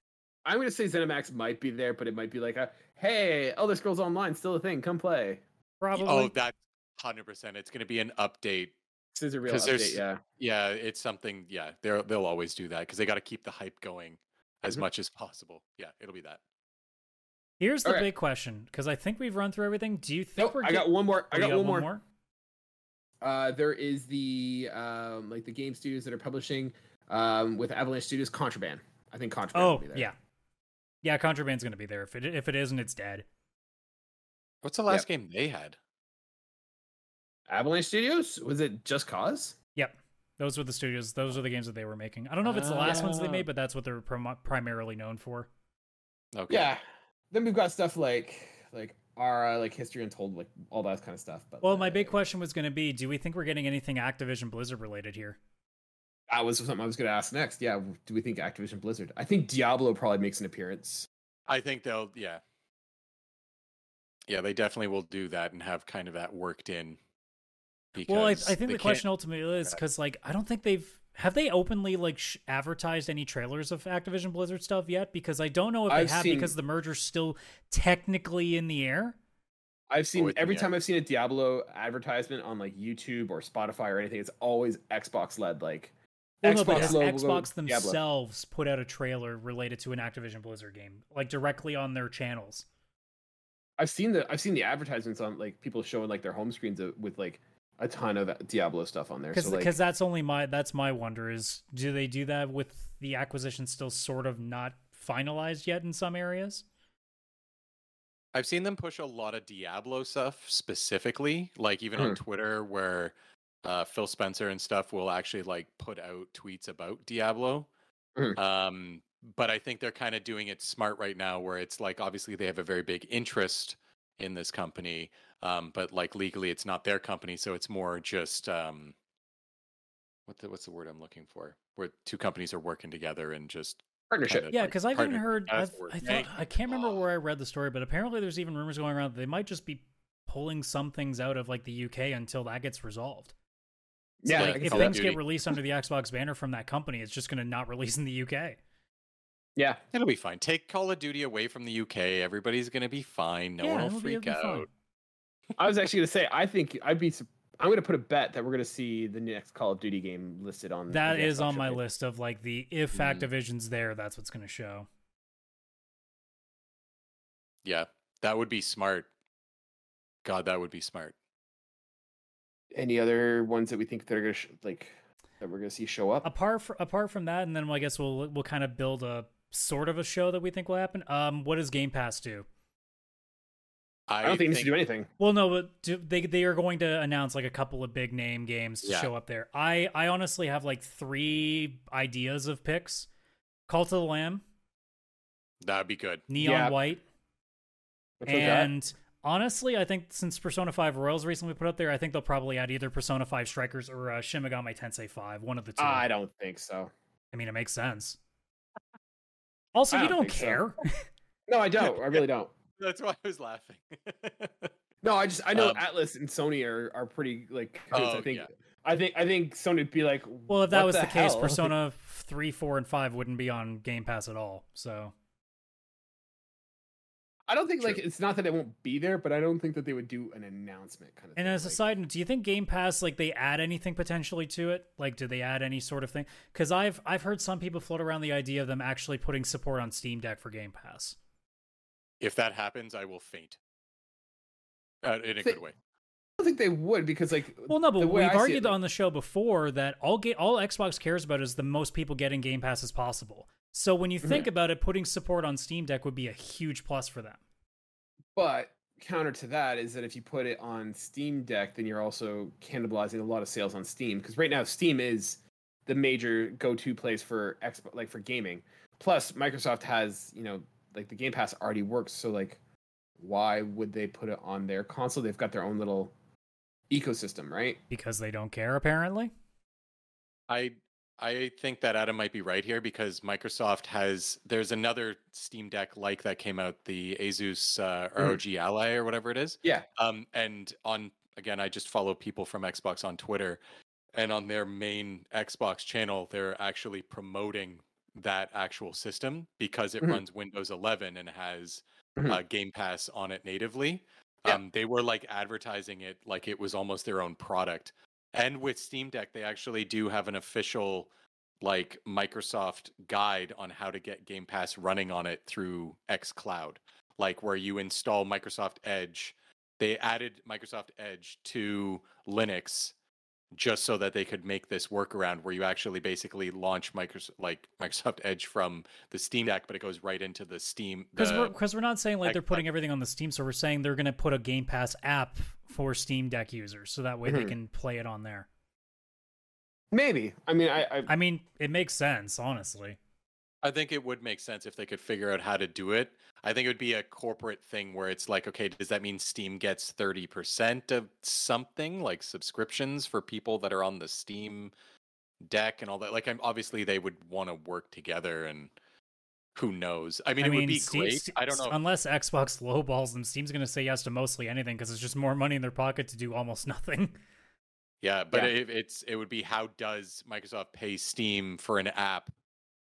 I'm gonna say ZeniMax might be there, but it might be like a hey, Elder Scrolls Online still a thing. Come play. Probably. oh, that's hundred percent. It's going to be an update. This is a real 'Cause update. there's- Yeah. Yeah, it's something. Yeah, they're they'll always do that because they got to keep the hype going as Mhm. much as possible. Yeah, it'll be that. Here's the okay. big question because I think we've run through everything. Do you think Nope, we're? I got one more. I Oh, you got, one more. more. Uh, there is the um, like the game studios that are publishing um, with Avalanche Studios Contraband. I think Contraband. will Oh be there. yeah, yeah. Contraband's gonna be there. If it if it isn't, it's dead. What's the last game they had? Avalanche Studios. Was it Just Cause? Yep. Those were the studios. Those were the games that they were making. I don't know if it's the last ones they Ah. made, but that's what they're prim- primarily known for. Okay. Yeah. Then we've got stuff like like our like history untold, like all that kind of stuff. But Well, my big question was going to be: Do we think we're getting anything Activision Blizzard related here? that was something I was going to ask next. Yeah, do we think Activision Blizzard? I think Diablo probably makes an appearance. I think they'll yeah. Yeah, they definitely will do that and have kind of that worked in. Well, I, I think the question ultimately is because, like, I don't think they've have they openly like sh- advertised any trailers of Activision Blizzard stuff yet? Because I don't know if they I've have seen- because the merger's still technically in the air. I've seen every yeah. time I've seen a Diablo advertisement on like YouTube or Spotify or anything, it's always Xbox led. Like Well, no, but Xbox logo, Xbox Diablo. themselves put out a trailer related to an Activision Blizzard game, like directly on their channels. I've seen the I've seen the advertisements on like people showing like their home screens with like a ton of Diablo stuff on there. Because So like, that's only my that's my wonder is do they do that with the acquisition still sort of not finalized yet in some areas? I've seen them push a lot of Diablo stuff specifically, like even on Hmm. Twitter, where uh, Phil Spencer and stuff will actually like put out tweets about Diablo. Hmm. Um, but I think they're kind of doing it smart right now, where it's like obviously they have a very big interest in this company, um, but like legally it's not their company, so it's more just um, what the, what's the word I'm looking for? Where two companies are working together and just partnership. kinda Yeah, like because I've even heard. I've. I thought I can't remember where I read the story, but apparently there's even rumors going around that they might just be pulling some things out of like the UK until that gets resolved. So, Yeah, like, if see Call that. of things get released under the Xbox banner from that company, it's just going to not release in the UK. yeah. It'll be fine. Take Call of Duty away from the UK. Everybody's gonna be fine. No Yeah, one will freak out. I was actually gonna say I think I'd be. I'm gonna put a bet that we're gonna see the next Call of Duty game listed on. That the is on my showcase. list of like the if Mm. Activision's there, that's what's going to show. Yeah, that would be smart. God, that would be smart. Any other ones that we think they're gonna sh- like that we're gonna see show up? Apart from apart from that, and then I guess we'll we'll kind of build a sort of a show that we think will happen. Um, what does Game Pass do? I don't think it needs to do anything. Well, no, but do, they they are going to announce like a couple of big name games to Yeah. show up there. I I honestly have like three ideas of picks: Cult of the Lamb, that'd be good. Neon Yeah. White, Which one's that? and honestly, I think since Persona Five Royals recently put up there, I think they'll probably add either Persona Five Strikers or uh, Shin Megami Tensei Five, one of the two. I don't think so. I mean, it makes sense. Also, you don't don't think so. care. No, I don't. I really don't. That's why I was laughing. No, I just I know Um, Atlus and Sony are are pretty like. Oh, I think yeah. I think I think Sony would be like. Well, if that was the, case. Persona 3, 4, and 5 wouldn't be on Game Pass at all. So, I don't think like it's not that it won't be there, but I don't think that they would do an announcement kind of. and thing. as a like- side note, do you think Game Pass like they add anything potentially to it? Like, do they add any sort of thing? Because I've I've heard some people float around the idea of them actually putting support on Steam Deck for Game Pass. If that happens, I will faint. Uh, in a Thi- good way. I don't think they would because like. Well, no, the but way we've I see it, argued on the show before that all ga- all Xbox cares about is the most people getting Game Pass as possible. So when you think Mhm. about it, putting support on Steam Deck would be a huge plus for them. But counter to that is that if you put it on Steam Deck, then you're also cannibalizing a lot of sales on Steam because right now Steam is the major go-to place for expo- like for gaming. Plus, Microsoft has you know like the Game Pass already works, so like why would they put it on their console? They've got their own little ecosystem, right? Because they don't care, apparently. I I think that Adam might be right here because Microsoft has there's another Steam Deck like that came out, the Asus uh. ROG Ally or whatever it is. Yeah. Um, and on again, I just follow people from Xbox on Twitter, and on their main Xbox channel, they're actually promoting that actual system because it Mhm. runs Windows 11 and has Mhm. uh, Game Pass on it natively. Yeah. Um, they were like advertising it like it was almost their own product. And with Steam Deck, they actually do have an official like Microsoft guide on how to get Game Pass running on it through xCloud, like where you install Microsoft Edge. They added Microsoft Edge to Linux just so that they could make this workaround where you actually basically launch Microsoft like Microsoft Edge from the Steam Deck, but it goes right into the Steam. Because we're, cause we're not saying like they're putting everything on the Steam, so we're saying they're going to put a Game Pass app for Steam Deck users, so that way they Mhm. can play it on there. Maybe. I mean, I, I I mean, it makes sense, honestly. I think it would make sense if they could figure out how to do it. I think it would be a corporate thing where it's like, okay, does that mean Steam gets 30% of something like subscriptions for people that are on the Steam deck and all that? Like, I'm obviously they would want to work together and who knows? I mean, it would be Steam- great. I don't know. Unless Xbox lowballs them, Steam's going to say yes to mostly anything because it's just more money in their pocket to do almost nothing. Yeah, but Yeah. It, it's it would be how does Microsoft pay Steam for an app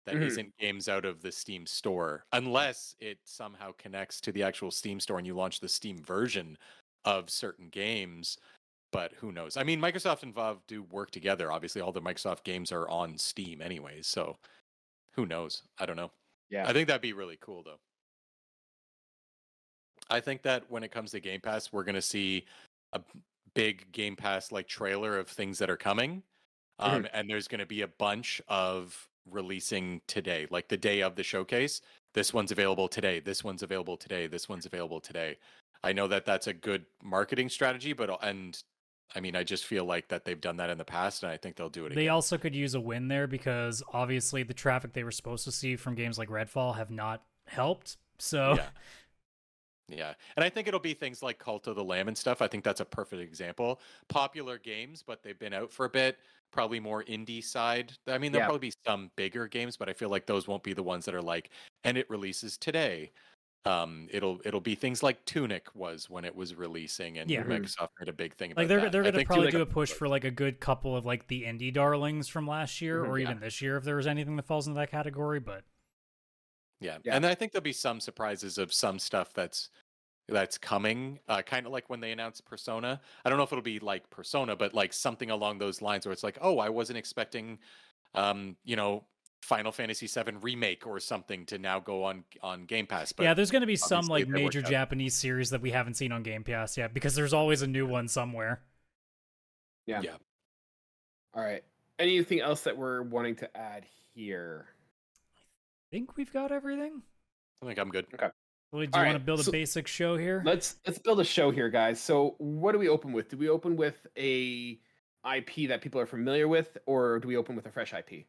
that Mhm. not games out of the Steam store unless it somehow connects to the actual Steam store and you launch the Steam version of certain games. But who knows? I mean, Microsoft and Valve do work together. Obviously, all the Microsoft games are on Steam anyways, so who knows? I don't know. yeah. I think that'd be really cool though. I think that when it comes to Game Pass, we're going to see a big Game Pass like trailer of things that are coming. Um, and there's going to be a bunch of releasing today, like the day of the showcase. This one's available today. This one's available today. This one's available today. I know that that's a good marketing strategy, but uh, and I mean, I just feel like that they've done that in the past, and I think they'll do it They again. also could use a win there because obviously the traffic they were supposed to see from games like Redfall have not helped. So Yeah. Yeah. And I think it'll be things like Cult of the Lamb and stuff. I think that's a perfect example. Popular games, but they've been out for a bit, probably more indie side. I mean, there'll Yeah. probably be some bigger games, but I feel like those won't be the ones that are like, and it releases today. Um, it'll it'll be things like Tunic was when it was releasing, and Yeah. Microsoft made a big thing about like they're that. they're gonna think probably Tunic- do a push for like a good couple of like the indie darlings from last year Mhm, or yeah. even this year if there was anything that falls into that category. But Yeah. Yeah. And I think there'll be some surprises of some stuff that's that's coming. Uh, kind of like when they announced Persona. I don't know if it'll be like Persona, but like something along those lines where it's like, oh, I wasn't expecting um, you know, Final Fantasy VII remake or something to now go on on Game Pass. But yeah, there's gonna be some like major. Japanese series that we haven't seen on Game Pass yet because there's always a new one somewhere. Yeah. Yeah. All right. Anything else that we're wanting to add here? I think we've got everything. I think I'm good. Well, do you All want to build a basic show here? Let's let's build a show here, guys. So, what do we open with? Do we open with a IP that people are familiar with, or do we open with a fresh IP?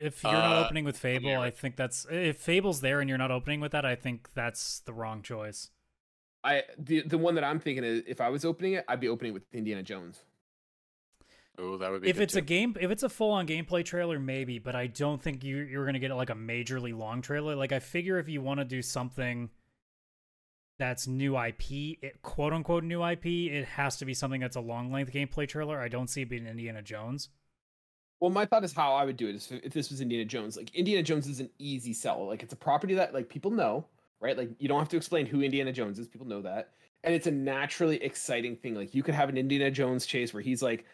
If you're not Uh, opening with Fable, yeah. I think that's if Fable's there and you're not opening with that, I think that's the wrong choice. I the the one that I'm thinking is if I was opening it, I'd be opening with Indiana Jones. Oh, that would be If good it's a game, if it's a full-on gameplay trailer, maybe, but I don't think you you're gonna get like a majorly long trailer. Like I figure if you want to do something that's new IP, it, quote unquote new IP, it has to be something that's a long length gameplay trailer. I don't see it being Indiana Jones. Well, my thought is how I would do it is if this was Indiana Jones. Like Indiana Jones is an easy sell. Like it's a property that like people know, right? Like you don't have to explain who Indiana Jones is. People know that. And it's a naturally exciting thing. Like you could have an Indiana Jones chase where he's like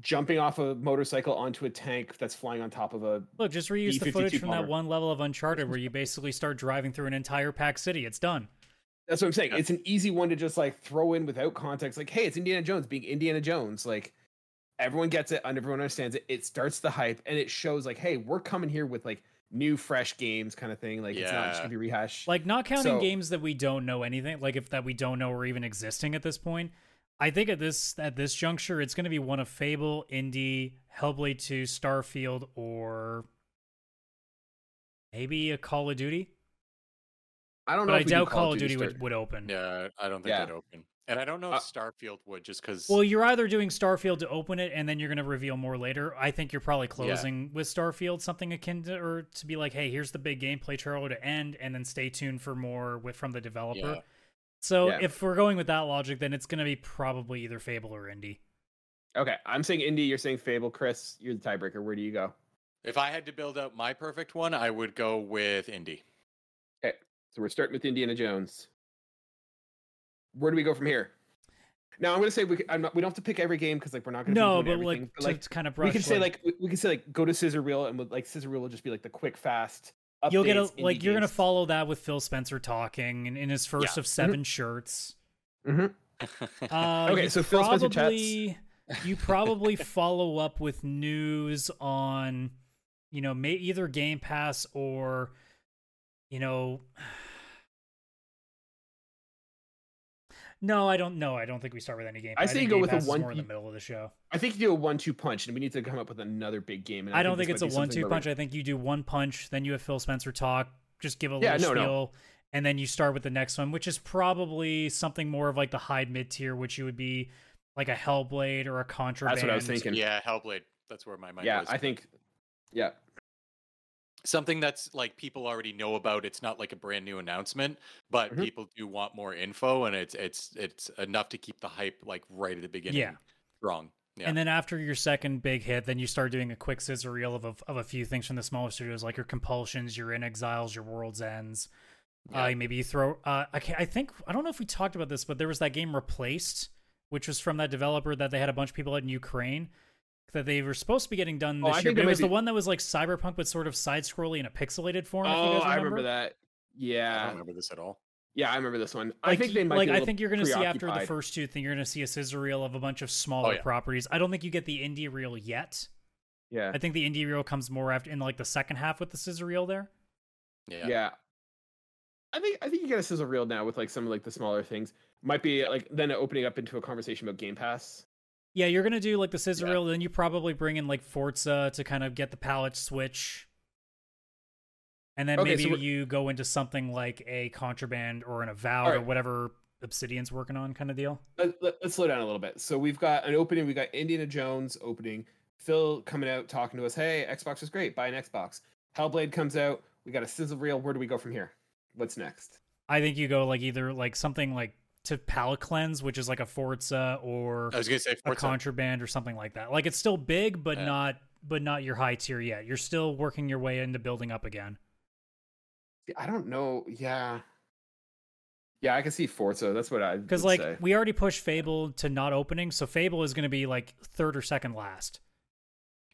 jumping off a motorcycle onto a tank that's flying on top of a Look, just reuse the B-52 footage from that one level of Uncharted where you basically start driving through an entire pack city. It's done. That's what I'm saying. Yeah. It's an easy one to just like throw in without context. Like, hey, it's Indiana Jones being Indiana Jones. Like, everyone gets it, and everyone understands it. It starts the hype, and it shows like, hey, we're coming here with like new, fresh games, kind of thing. Like, it's not just gonna be rehashed. Like not counting So- games that we don't know anything, like if that we don't know are even existing at this point. I think at this at this juncture, it's going to be one of Fable, Indy, Hellblade 2, Starfield, or maybe a Call of Duty. I don't know. But I if we do doubt Call of Duty start- would, would open. Yeah, I don't think Yeah. they'd open. And I don't know Uh, if Starfield would just because Well, you're either doing Starfield to open it and then you're going to reveal more later. I think you're probably closing with Starfield, something akin to, or to be like, hey, here's the big gameplay trailer to end, and then stay tuned for more with from the developer. Yeah. So Yeah. if we're going with that logic, then it's going to be probably either Fable or Indy. Okay, I'm saying Indy. You're saying Fable. Chris, you're the tiebreaker. Where do you go? if I had to build out my perfect one, I would go with Indy. Okay. So we're starting with Indiana Jones. Where do we go from here? Now I'm gonna say we. c- I'm not, we don't have to pick every game because like we're not gonna. No, be doing but everything, like, to, to kind of brush. we can say like, like we- we can say like go to Scissor Reel and like Scissor Reel will just be like the quick fast. You'll get a like you're gonna follow that with Phil Spencer talking in, in his first Yeah. of 7 shirts. Mhm. Uh, Okay, so Phil Spencer chats. you probably follow up with news on you know may either Game Pass or you know No, I don't. No, I don't think we start with any game. I say think you go with a one- more in the middle of the show. I think you do a one-two punch, and we need to come up with another big game. And I don't think this it's a might be something one-two where we- punch. I think you do one punch, then you have Phil Spencer talk, just give a Yeah, little no, no. spiel, and then you start with the next one, which is probably something more of like the high mid tier, which you would be like a Hellblade or a Contraband. That's what I was thinking. Yeah, Hellblade. That's where my mind yeah, was. I think. Yeah, something that's like people already know about. It's not like a brand new announcement, but Mhm. people do want more info, and it's it's it's enough to keep the hype like right at the beginning. Yeah. strong. Yeah, And then after your second big hit, then you start doing a quick scissor reel of a, of a few things from the smaller studios, like your Compulsions, your inXiles, your World's Edges. Yeah. Uh, maybe you throw. Uh, I, I think I don't know if we talked about this, but there was that game Replaced, which was from that developer that they had a bunch of people out in Ukraine that they were supposed to be getting done Oh, this I year. think But it it might was the one that was like cyberpunk, but sort of side scrolly in a pixelated form. if you Oh, guys I remember. remember that. I Yeah, don't remember this at all. yeah, I remember this one. I think they you- might. like be a I think you're going to see after the first two thing, you're going to see a scissor reel of a bunch of oh, smaller Oh, yeah. properties. I don't think you get the indie reel yet. Yeah, I think the indie reel comes more after in like the second half with the scissor reel there. Yeah, yeah. I think I think you get a sizzle reel now with like some of like the smaller things. Might be like then opening up into a conversation about Game Pass. Yeah, you're gonna do like the scissor Yeah. reel, then you probably bring in like Forza to kind of get the palette switch. And then Okay, maybe so you go into something like a contraband or an avowed or whatever Obsidian's working on kind of deal. Let, let, us slow down a little bit. So we've got an opening. We got Indiana Jones opening. Phil coming out talking to us. Hey, Xbox is great. Buy an Xbox. Hellblade comes out. We got a sizzle reel. Where do we go from here? What's next? I think you go like either like something like to palette cleanse, which is like a Forza or I was gonna say a Forza. contraband or something like that. Like it's still big, but Yeah. not but not your high tier yet. You're still working your way into building up again. I don't know. Yeah, yeah, I can see Forza. That's what I Because like say. we already pushed Fable to not opening, so Fable is going to be like third or second last.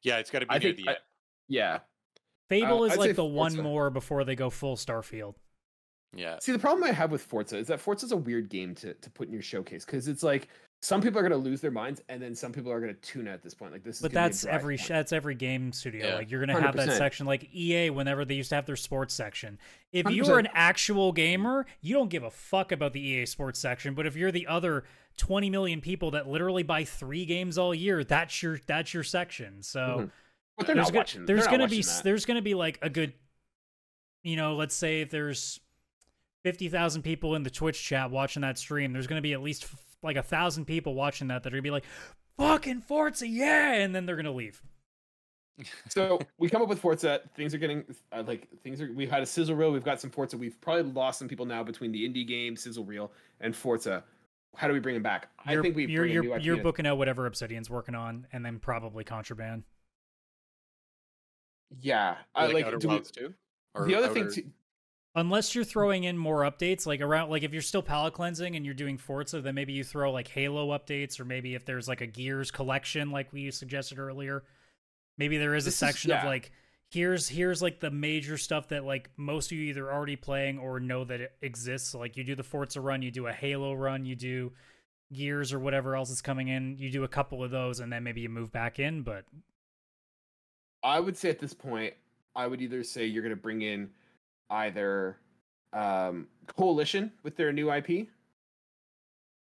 yeah, it's got to be I near think the I- end. yeah. Fable Uh, is I'd like the one more before they go full Starfield. Yeah, See, the problem I have with Forza is that Forza's a weird game to, to put in your showcase because it's like some people are going to lose their minds and then some people are going to tune out at this point. Like this is But gonna be a that's every point. that's every game studio. Yeah. Like you're gonna have that section, like EA, whenever they used to have their sports section. If you 100%. are an actual gamer, you don't give a fuck about the EA sports section. But if you're the other 20 million people that literally buy three games all year, that's your that's your section. So Mhm. But they're there's not gonna, watching. there's gonna be that. there's gonna be like a good, you know, let's say if there's fifty thousand people in the Twitch chat watching that stream, there's gonna be at least f- like a thousand people watching that that are gonna be like, "Fucking Forza, yeah!" and then they're gonna leave. so we come up with Forza. Things are getting uh, like things are. We've had a sizzle reel. We've got some Forza. We've probably lost some people now between the indie game, sizzle reel, and Forza. How do we bring them back? I You're, think we you're you're, you're booking out whatever Obsidian's working on, and then probably Contraband. Yeah, I like, like. Outer do we- too. Or the other thing too, Unless you're throwing in more updates, like around, like if you're still palette cleansing and you're doing Forza, then maybe you throw like Halo updates, or maybe if there's like a Gears collection, like we suggested earlier, maybe there is a This is- section of like here's here's like the major stuff that like most of you either already playing or know that it exists. So, like you do the Forza run, you do a Halo run, you do Gears or whatever else is coming in, you do a couple of those, and then maybe you move back in. But I would say at this point, I would either say you're going to bring in either um, Coalition with their new IP,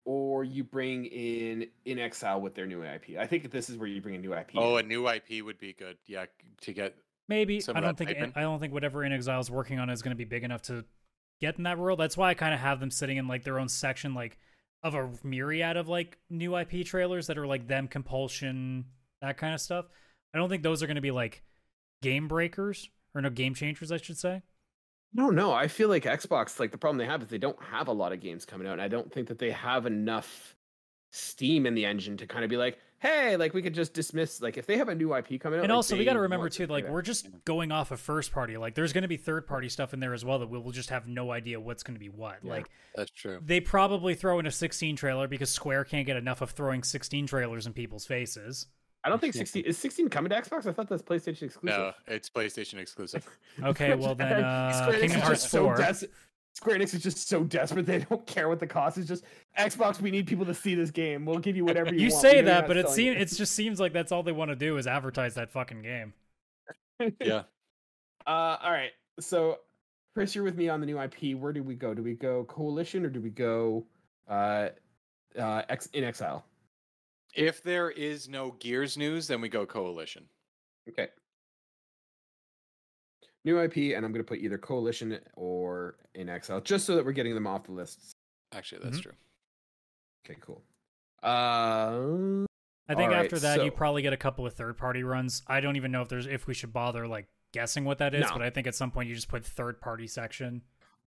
or you bring in inXile with their new IP. I think this is where you bring a new IP. Oh, a new IP would be good. Yeah, to get Maybe Some I don't think pipeline. I don't think whatever inXile is working on is going to be big enough to get in that world. That's why I kind of have them sitting in like their own section, like of a myriad of like new IP trailers that are like them compulsion that kind of stuff. I don't think those are going to be like game breakers or no game changers, I should say. No, no. I feel like Xbox, like the problem they have is they don't have a lot of games coming out, and I don't think that they have enough steam in the engine to kind of be like, hey, like we could just dismiss. Like if they have a new IP coming out, And like, also, we got to remember too, like we're just going off of first party. Like there's going to be third party stuff in there as well that we'll, we'll just have no idea what's going to be what. Yeah. Like that's true. they probably throw in a 16 trailer because Square can't get enough of throwing 16 trailers in people's faces. I don't think 16 is 16 coming to Xbox. I thought that's PlayStation exclusive. No, it's PlayStation exclusive. Okay, well then, uh, Square Enix Kingdom is Hearts just so 4. des- Square Enix is just so desperate they don't care what the cost is. Just Xbox, we need people to see this game. We'll give you whatever you, You want. say We know you're that, but it seems it just seems like that's all they want to do is advertise that fucking game. yeah. Uh, all right. So, Chris, you're with me on the new IP. Where do we go? Do we go Coalition or do we go uh, uh, X inXile. If there is no Gears news, then we go Coalition. Okay. New IP, and I'm going to put either Coalition or inXile, just so that we're getting them off the lists. Actually, that's Mhm. true. Okay, cool. Uh, I think Alright, after that, you probably get a couple of third party runs. I don't even know if there's if we should bother like guessing what that is, No. but I think at some point you just put third party section.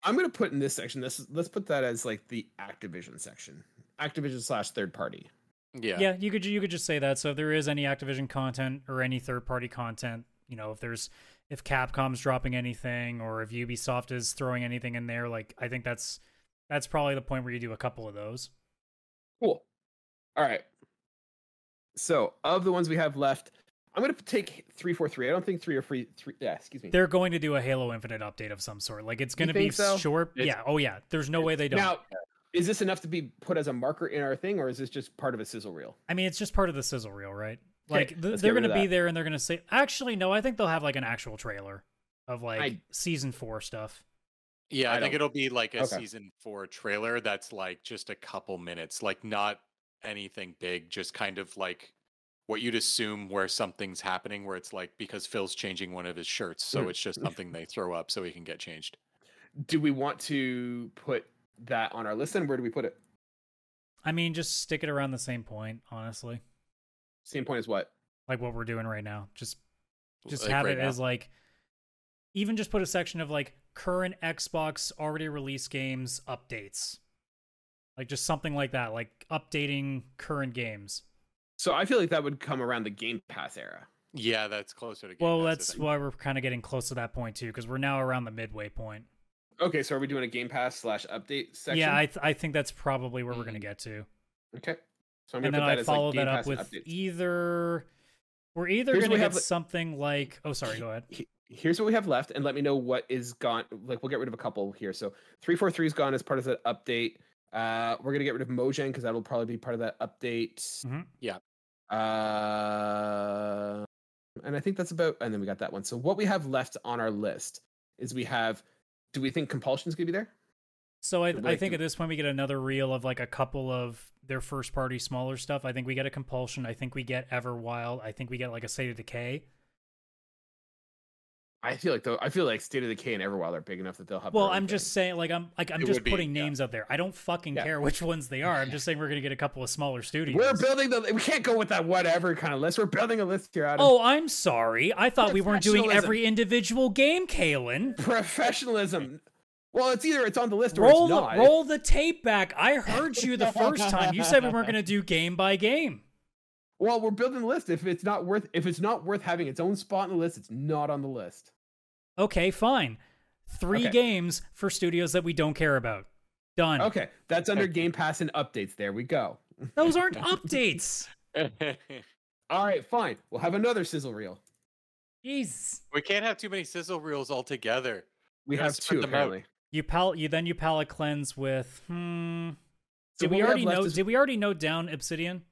I'm going to put in this section. This let's put that as like the Activision section, Activision slash third party. Yeah. Yeah. you could you could just say that. So if there is any Activision content or any third party content, you know, if there's if Capcom's dropping anything or if Ubisoft is throwing anything in there, like I think that's that's probably the point where you do a couple of those. Cool. All right. So of the ones we have left, I'm going to take three, four, three. I don't think three or three, three. Yeah, excuse me. They're going to do a Halo Infinite update of some sort. Like it's going to be so? short. It's- yeah. Oh yeah. There's no way they don't. Now, is this enough to be put as a marker in our thing, or is this just part of a sizzle reel? I mean, it's just part of the sizzle reel, right? Okay, Like th- they're going to be there and they're going to say, actually, no, I think they'll have like an actual trailer of like I- season four stuff. Yeah, I I, think it'll be like a Okay. season four trailer that's like just a couple minutes, like not anything big, just kind of like what you'd assume where something's happening, where it's like because Phil's changing one of his shirts, so Mm. it's just something they throw up so he can get changed. Do we want to put that on our list? And where do we put it? I mean, just stick it around the same point, honestly. Same point as what? Like what we're doing right now. Just just Like have right it now. as like even just put a section of like current Xbox already released games updates. Like just something like that, like updating current games. So I feel like that would come around the Game Pass era. Yeah, that's closer to. Game Well, Pass, that's why we're kind of getting close to that point too, because we're now around the midway point. Okay, so are we doing a Game Pass slash update section? Yeah, I th- I think that's probably where we're gonna Mhm. get to. okay. So I'm and gonna then put that I as like follow that up with updates. either we're either Here's gonna get have something like oh sorry, go ahead. here's what we have left and let me know what is gone like we'll get rid of a couple here so 343 is gone as part of that update uh we're gonna get rid of mojang because that'll probably be part of that update Mhm. uh and i think that's about and then we got that one so what we have left on our list is we have do we think compulsion's gonna be there So I, I think at this point we get another reel of like a couple of their first party smaller stuff. I think we get a compulsion. I think we get Everwild. I think we get like a State of Decay. I feel like though i feel like state of the decay and everwild are big enough that they'll have Well, I'm thing. just saying like I'm like I'm It just would be, putting yeah. names out there. I don't fucking Yeah. care which ones they are. I'm just saying we're gonna get a couple of smaller studios. we're building the we can't go with that whatever kind of list we're building a list here Adam. Oh, I'm sorry. I thought we weren't doing every individual game, Kaylan. professionalism well it's either it's on the list or Roll it's the, not roll the tape back. I heard you the first time. You said we weren't going to do game by game. Well, we're building the list. If it's not worth if it's not worth having its own spot on the list, it's not on the list. Okay, fine. Three Okay. games for studios that we don't care about. Done. Okay, that's under Game Pass and updates. There we go. Those aren't updates. All right, fine. We'll have another sizzle reel. Jeez. we can't have too many sizzle reels all together. We Gotta have spread two them out. apparently. You pal you then you palette cleanse with hmm. So Did what we have already know is- did we already note down Obsidian?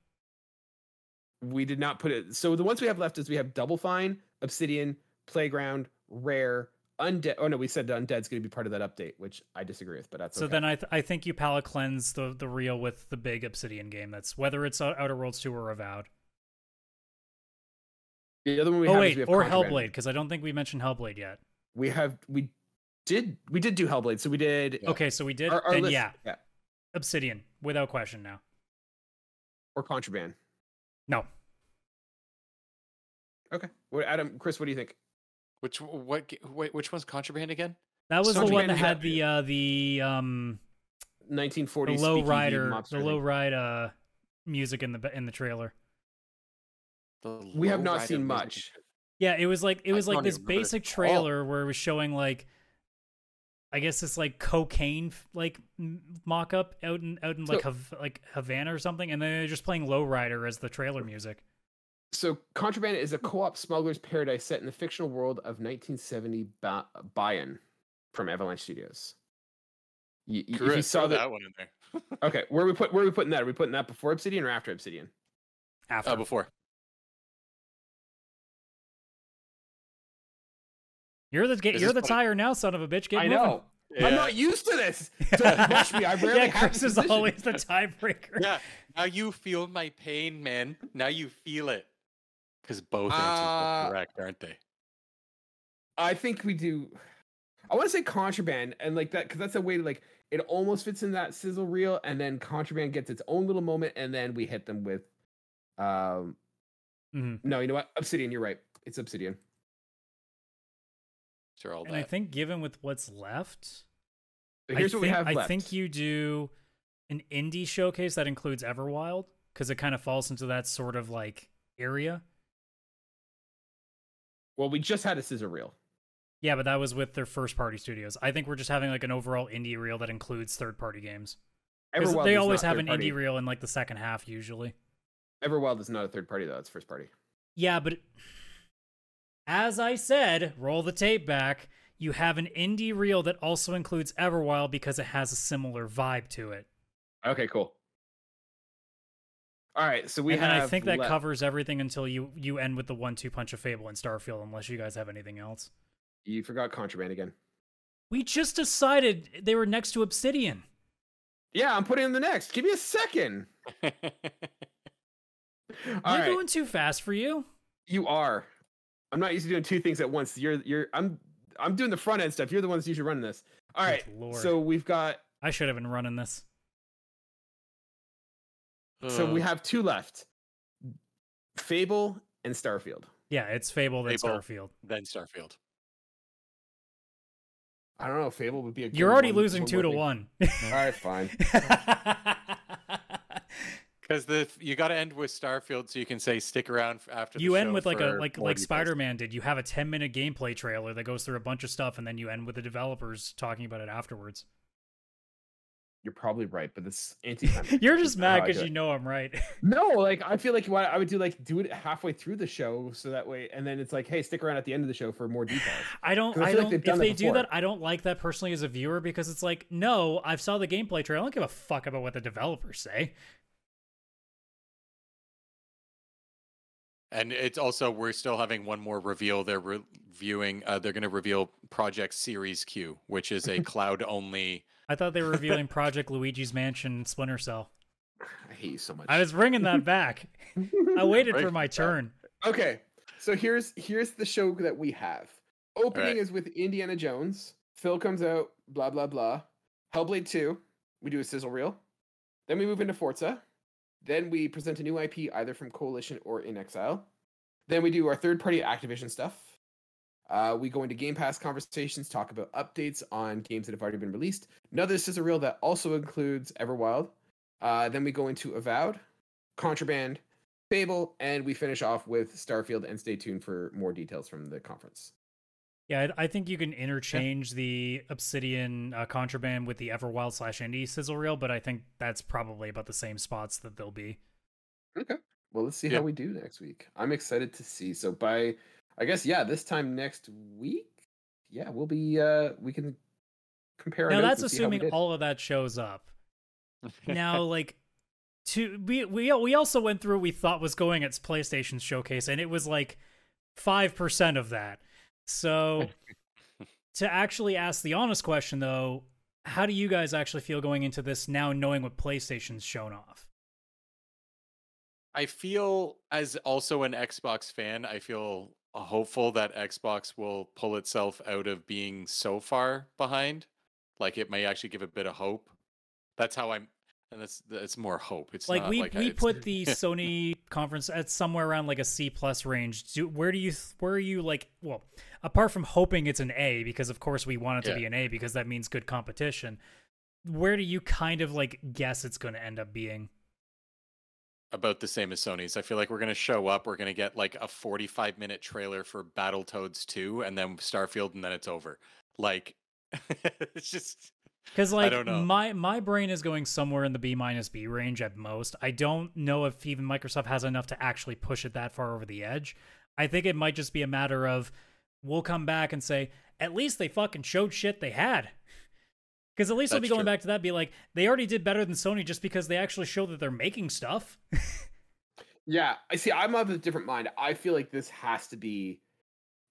We did not put it. So the ones we have left is we have Double Fine, Obsidian, Playground, Rare, Undead. Oh no, we said Undead's going to be part of that update, which I disagree with, but that's So okay. then I th- I think you palette cleanse the the reel with the big Obsidian game. That's whether it's Outer Worlds 2 or Avowed. the other one we oh have is wait, we have or Contraband. Hellblade because I don't think we mentioned Hellblade yet. We have we did we did do Hellblade. So we did Yeah. Okay, so we did. our, our then list, yeah, yeah, Obsidian without question now. or Contraband. No, Okay. What Adam, Chris, what do you think? Which what wait, which one's contraband again? that was the one that had the uh the um 1940s the low rider the low ride uh music in the in the trailer. The We have not lowrider seen music much. Yeah, it was like it I was like this basic at all. trailer where it was showing like I guess it's like cocaine like m- mock-up out in out in like So- Hav- like Havana or something and then they're just playing Lowrider as the trailer music. So, Contraband is a co-op smuggler's paradise set in the fictional world of 1970 ba- Bayan from Avalanche Studios. You, you- if you saw that, that one in there. okay, where are we put where are we putting that? Are we putting that before Obsidian or after Obsidian? After Uh, before. You're the ga- you're the funny. tire now, son of a bitch. Get I moving. know. I'm not used to this. Don't rush me. I rarely yeah, Chris is position. always the tiebreaker. Yeah. Now you feel my pain, man. Now you feel it. Because both answers Uh, are correct, aren't they? I think we do. I want to say contraband and like that because that's a way to like it almost fits in that sizzle reel, and then contraband gets its own little moment, and then we hit them with. Um, Mhm. no, you know what? Obsidian. You're right. It's Obsidian. Sure, all And I think given with what's left, But here's I what we think- have I think you do an indie showcase that includes Everwild because it kind of falls into that sort of like area. Well, we just had a scissor reel. Yeah, but that was with their first party studios. I think we're just having like an overall indie reel that includes third party games. Everwild they always have an party. indie reel in like the second half usually. Everwild is not a third party though; it's first party. Yeah, but as I said, roll the tape back. You have an indie reel that also includes Everwild because it has a similar vibe to it. Okay, cool. All right, so we and have. then I think that left- covers everything until you you end with the one-two punch of Fable and Starfield, unless you guys have anything else. You forgot contraband again. We just decided they were next to Obsidian. Yeah, I'm putting in the next. Give me a second. All You're right, going too fast for you. you are. I'm not used to doing two things at once. You're you're I'm I'm doing the front end stuff. You're the ones usually running this. All right. Lord. So we've got I should have been running this. so we have two left. Fable and Starfield. Yeah, it's Fable then Fable. Starfield. then Starfield. I don't know. Fable would be a. You're already one- losing one two to one. All right, fine. Because the you got to end with Starfield, so you can say stick around after. The you end show with like a like like. Spider-Man did. You have a 10 minute gameplay trailer that goes through a bunch of stuff, and then you end with the developers talking about it afterwards. You're probably right, but this anti. You're just mad because you know I'm right. No, like I feel like what I would do, like do it halfway through the show, so that way, and then it's like, hey, stick around at the end of the show for more details. I don't. I I, don't. they've if done that they do that, I don't like that personally as a viewer because it's like, no, I've saw the gameplay trailer. I don't give a fuck about what the developers say. And it's also we're still having one more reveal. They're reviewing. Uh, they're going to reveal Project Series Q, which is a cloud only. I thought they were revealing Project Luigi's Mansion Splinter Cell. I hate you so much. I was bringing that back. I waited for my it down. turn. Okay, so here's here's the show that we have. Opening Alright. is with Indiana Jones. Phil comes out, blah blah blah. Hellblade 2, we do a sizzle reel. Then we move into Forza. Then we present a new IP either from Coalition or inXile. Then we do our third party Activision stuff. Uh, we go into Game Pass conversations, talk about updates on games that have already been released. Another sizzle reel that also includes Everwild. Uh, then we go into Avowed, Contraband, Fable, and we finish off with Starfield. And stay tuned for more details from the conference. Yeah, I I think you can interchange the Obsidian uh, Contraband with the Everwild slash Indie sizzle reel, but I think that's probably about the same spots that they'll be. Okay. Well, let's see Yeah. how we do next week. I'm excited to see. So by, I guess yeah, this time next week, yeah, we'll be. uh We can compare. Now that's and see how we assuming all of that shows up. now, like, to we we we also went through what we thought was going at PlayStation showcase, and it was like five percent of that. So, to actually ask the honest question, though, how do you guys actually feel going into this now, knowing what PlayStation's shown off? I feel as also an Xbox fan, I feel hopeful that Xbox will pull itself out of being so far behind. Like it may actually give a bit of hope. That's how I'm and that's that's more hope. It's like not we like we it's- put the Sony conference at somewhere around like a C plus range. Do, where do you where are you like? Well, apart from hoping it's an A because of course we want it to Yeah. be an A because that means good competition. Where do you kind of like guess it's going to end up being? about the same as Sony's. I feel like we're gonna show up, we're gonna get like a 45 minute trailer for Battletoads 2 and then Starfield and then it's over. Like it's just Because like my my brain is going somewhere in the B minus B range at most. I don't know if even Microsoft has enough to actually push it that far over the edge. I think it might just be a matter of we'll come back and say at least they fucking showed shit they had. Because at least they'll be going true. back to that, be like they already did better than Sony just because they actually show that they're making stuff. Yeah, I see. I'm of a different mind. I feel like this has to be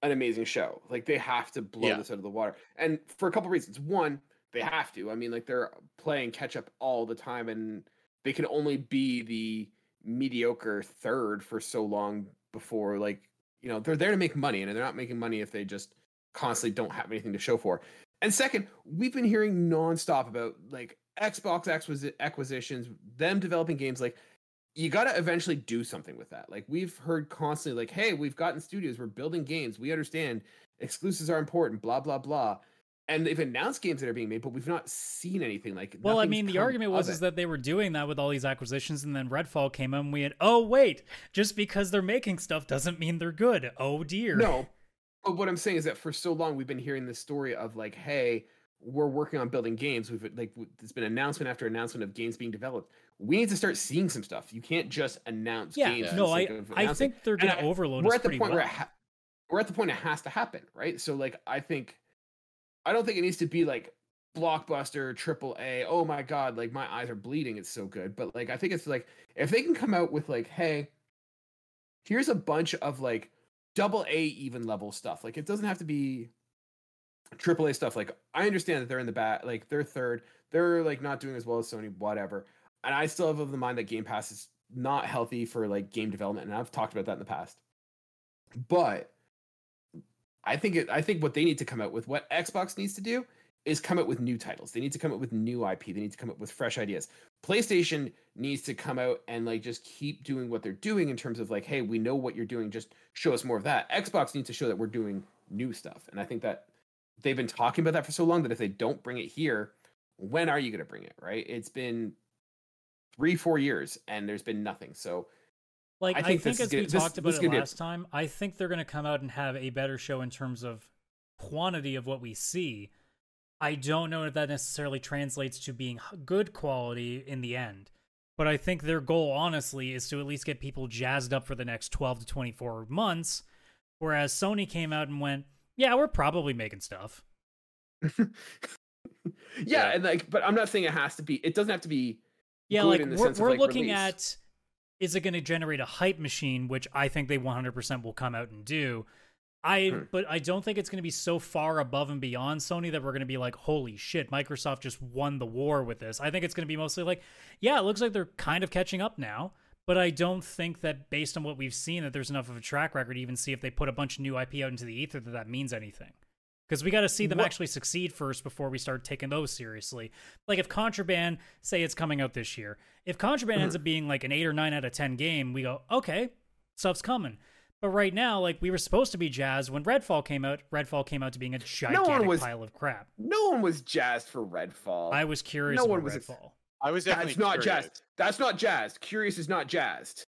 an amazing show. Like they have to blow Yeah. this out of the water, and for a couple reasons. One, they have to. I mean, like they're playing catch up all the time, and they can only be the mediocre third for so long before, like you know, they're there to make money, and they're not making money if they just constantly don't have anything to show for. And second, we've been hearing nonstop about like Xbox acquisi- acquisitions, them developing games. Like you got to eventually do something with that. Like we've heard constantly, like, "Hey, we've gotten studios, we're building games. We understand exclusives are important." Blah blah blah. And they've announced games that are being made, but we've not seen anything. Like, Well, I mean, the argument was is that they were doing that with all these acquisitions, and then Redfall came out, and we had, oh wait, just because they're making stuff doesn't mean they're good. Oh dear. No, but what I'm saying is that for so long we've been hearing this story of like, hey, we're working on building games. We've like there's been announcement after announcement of games being developed. We need to start seeing some stuff. You can't just announce Yeah, games. no, I I think they're And gonna overload we're at the point well. where ha- we're at the point it has to happen, right? So like, I think I don't think it needs to be like blockbuster triple A. Oh my god, like my eyes are bleeding. It's so good. But like, I think it's like if they can come out with like, hey, here's a bunch of like double A even level stuff. Like it doesn't have to be triple A stuff. Like I understand that they're in the back, like they're third. They're like not doing as well as Sony, whatever. And I still have of the mind that Game Pass is not healthy for like game development, and I've talked about that in the past. But I think it. I think what they need to come out with, what Xbox needs to do, is come out with new titles. They need to come out with new IP. They need to come up with fresh ideas. PlayStation needs to come out and like just keep doing what they're doing in terms of like, hey, we know what you're doing. Just show us more of that. Xbox needs to show that we're doing new stuff. And I think that they've been talking about that for so long that if they don't bring it here, when are you going to bring it? Right? It's been three, four years, and there's been nothing. So Like I I think think, this is as we this- talked about it gonna be a- last time, I think they're going to come out and have a better show in terms of quantity of what we see. I don't know if that necessarily translates to being good quality in the end. But I think their goal, honestly, is to at least get people jazzed up for the next 12 to 24 months. Whereas Sony came out and went, yeah, we're probably making stuff. yeah, Yeah. and like, but I'm not saying it has to be. It doesn't have to be. Yeah, like we're, we're like, looking release. at is it going to generate a hype machine, which I think they 100% will come out and do. I Hmm. but I don't think it's going to be so far above and beyond Sony that we're going to be like, holy shit, Microsoft just won the war with this. I think it's going to be mostly like, yeah, it looks like they're kind of catching up now. But I don't think that based on what we've seen, that there's enough of a track record to even see if they put a bunch of new IP out into the ether that that means anything. Because we got to see them What- actually succeed first before we start taking those seriously. Like if Contraband, say it's coming out this year, if Contraband ends up being like an eight or nine out of ten game, we go, okay, stuff's coming. But right now, like we were supposed to be jazzed when Redfall came out. Redfall came out to being a gigantic was- pile of crap. No one was jazzed for Redfall. I was curious No about one was ex- Redfall. I was definitely That's not curious. jazzed. That's not jazzed. Curious is not jazzed.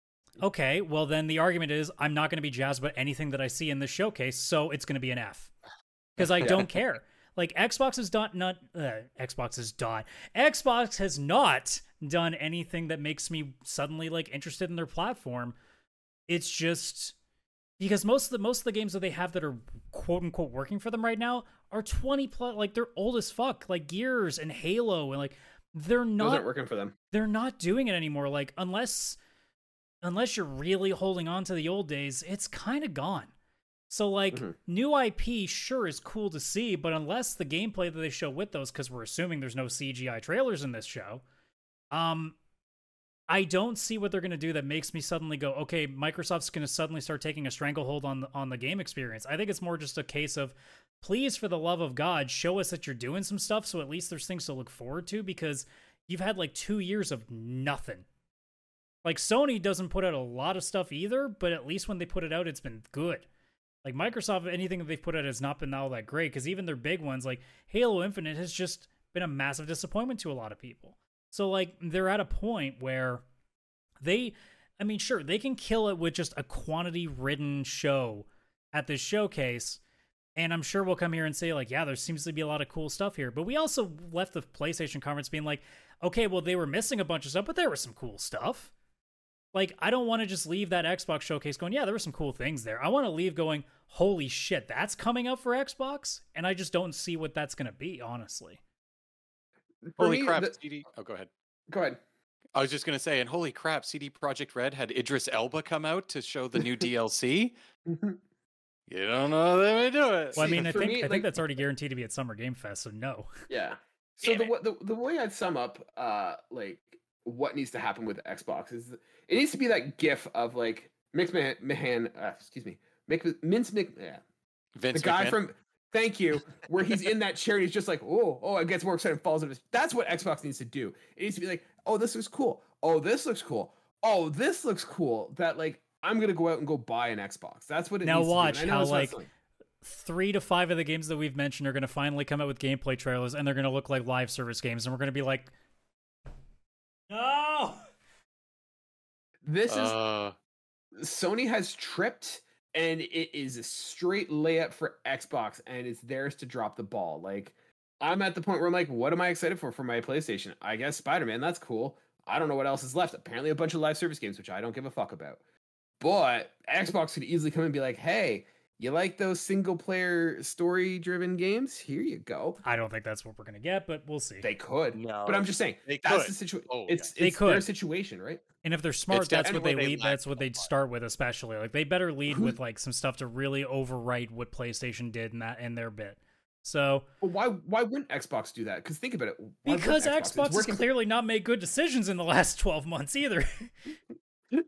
Okay, well then the argument is I'm not going to be jazzed about anything that I see in this showcase, so it's going to be an F because I don't care. Like Xbox has dot not uh, Xbox has dot Xbox has not done anything that makes me suddenly like interested in their platform. It's just because most of the most of the games that they have that are quote unquote working for them right now are 20 plus like they're old as fuck like Gears and Halo and like they're not working for them. they're not doing it anymore like unless unless you're really holding on to the old days it's kind of gone so like Mhm. new ip sure is cool to see but unless the gameplay that they show with those because we're assuming there's no cgi trailers in this show um i don't see what they're going to do that makes me suddenly go okay microsoft's going to suddenly start taking a stranglehold on the, on the game experience i think it's more just a case of please for the love of god show us that you're doing some stuff so at least there's things to look forward to because you've had like two years of nothing. Like Sony doesn't put out a lot of stuff either, but at least when they put it out, it's been good. Like Microsoft, anything that they've put out has not been all that great because even their big ones, like Halo Infinite, has just been a massive disappointment to a lot of people. So like they're at a point where they, I mean, sure they can kill it with just a quantity-ridden show at this showcase. And I'm sure we'll come here and say, like, yeah, there seems to be a lot of cool stuff here. But we also left the PlayStation conference being like, okay, well, they were missing a bunch of stuff, but there was some cool stuff. Like, I don't want to just leave that Xbox showcase going, yeah, there were some cool things there. I want to leave going, holy shit, that's coming up for Xbox? And I just don't see what that's going to be, honestly. For Holy me, crap, the- CD. Oh, go ahead. Go ahead. I was just gonna say, and holy crap, CD Projekt Red had Idris Elba come out to show the new DLC. You don't know they may do it. Well, I mean, I think me, I think that's already guaranteed to be at Summer Game Fest, so no. Yeah. So Damn the, wa- the the way I'd sum up uh like what needs to happen with Xbox is it needs to be that GIF of like Mix Mahan, Mahan uh, excuse me, Mick, Mince Mc, yeah, Vince the guy McMahon? from Thank you, where he's in that chair and he's just like, oh, oh, it gets more excited and falls into. his- That's what Xbox needs to do. It needs to be like, oh, this looks cool. Oh, this looks cool. Oh, this looks cool. That like I'm gonna go out and go buy an Xbox. That's what it Now needs to do. watch And I know how, like, Three to five of the games that we've mentioned are going to finally come out with gameplay trailers, and they're going to look like live service games, and we're going to be like, no. This is Uh, Sony has tripped and it is a straight layup for Xbox and it's theirs to drop the ball. Like I'm at the point where I'm like, what am I excited for for my PlayStation? I guess Spider-Man, that's cool. I don't know what else is left. Apparently a bunch of live service games, which I don't give a fuck about. But Xbox could easily come and be like, hey, you like those single player story driven games? Here you go. I don't think that's what we're going to get, but we'll see. They could. no. But I'm just saying, They that's could. the situation. Oh, it's They it's their could. situation, right? And if they're smart, that's what they they lead. That's what they'd start with, especially. Like they better lead with like some stuff to really overwrite what PlayStation did in that in their bit. So But why why wouldn't Xbox do that? Because think about it. why because It's Xbox has clearly not made good decisions in the last twelve months either.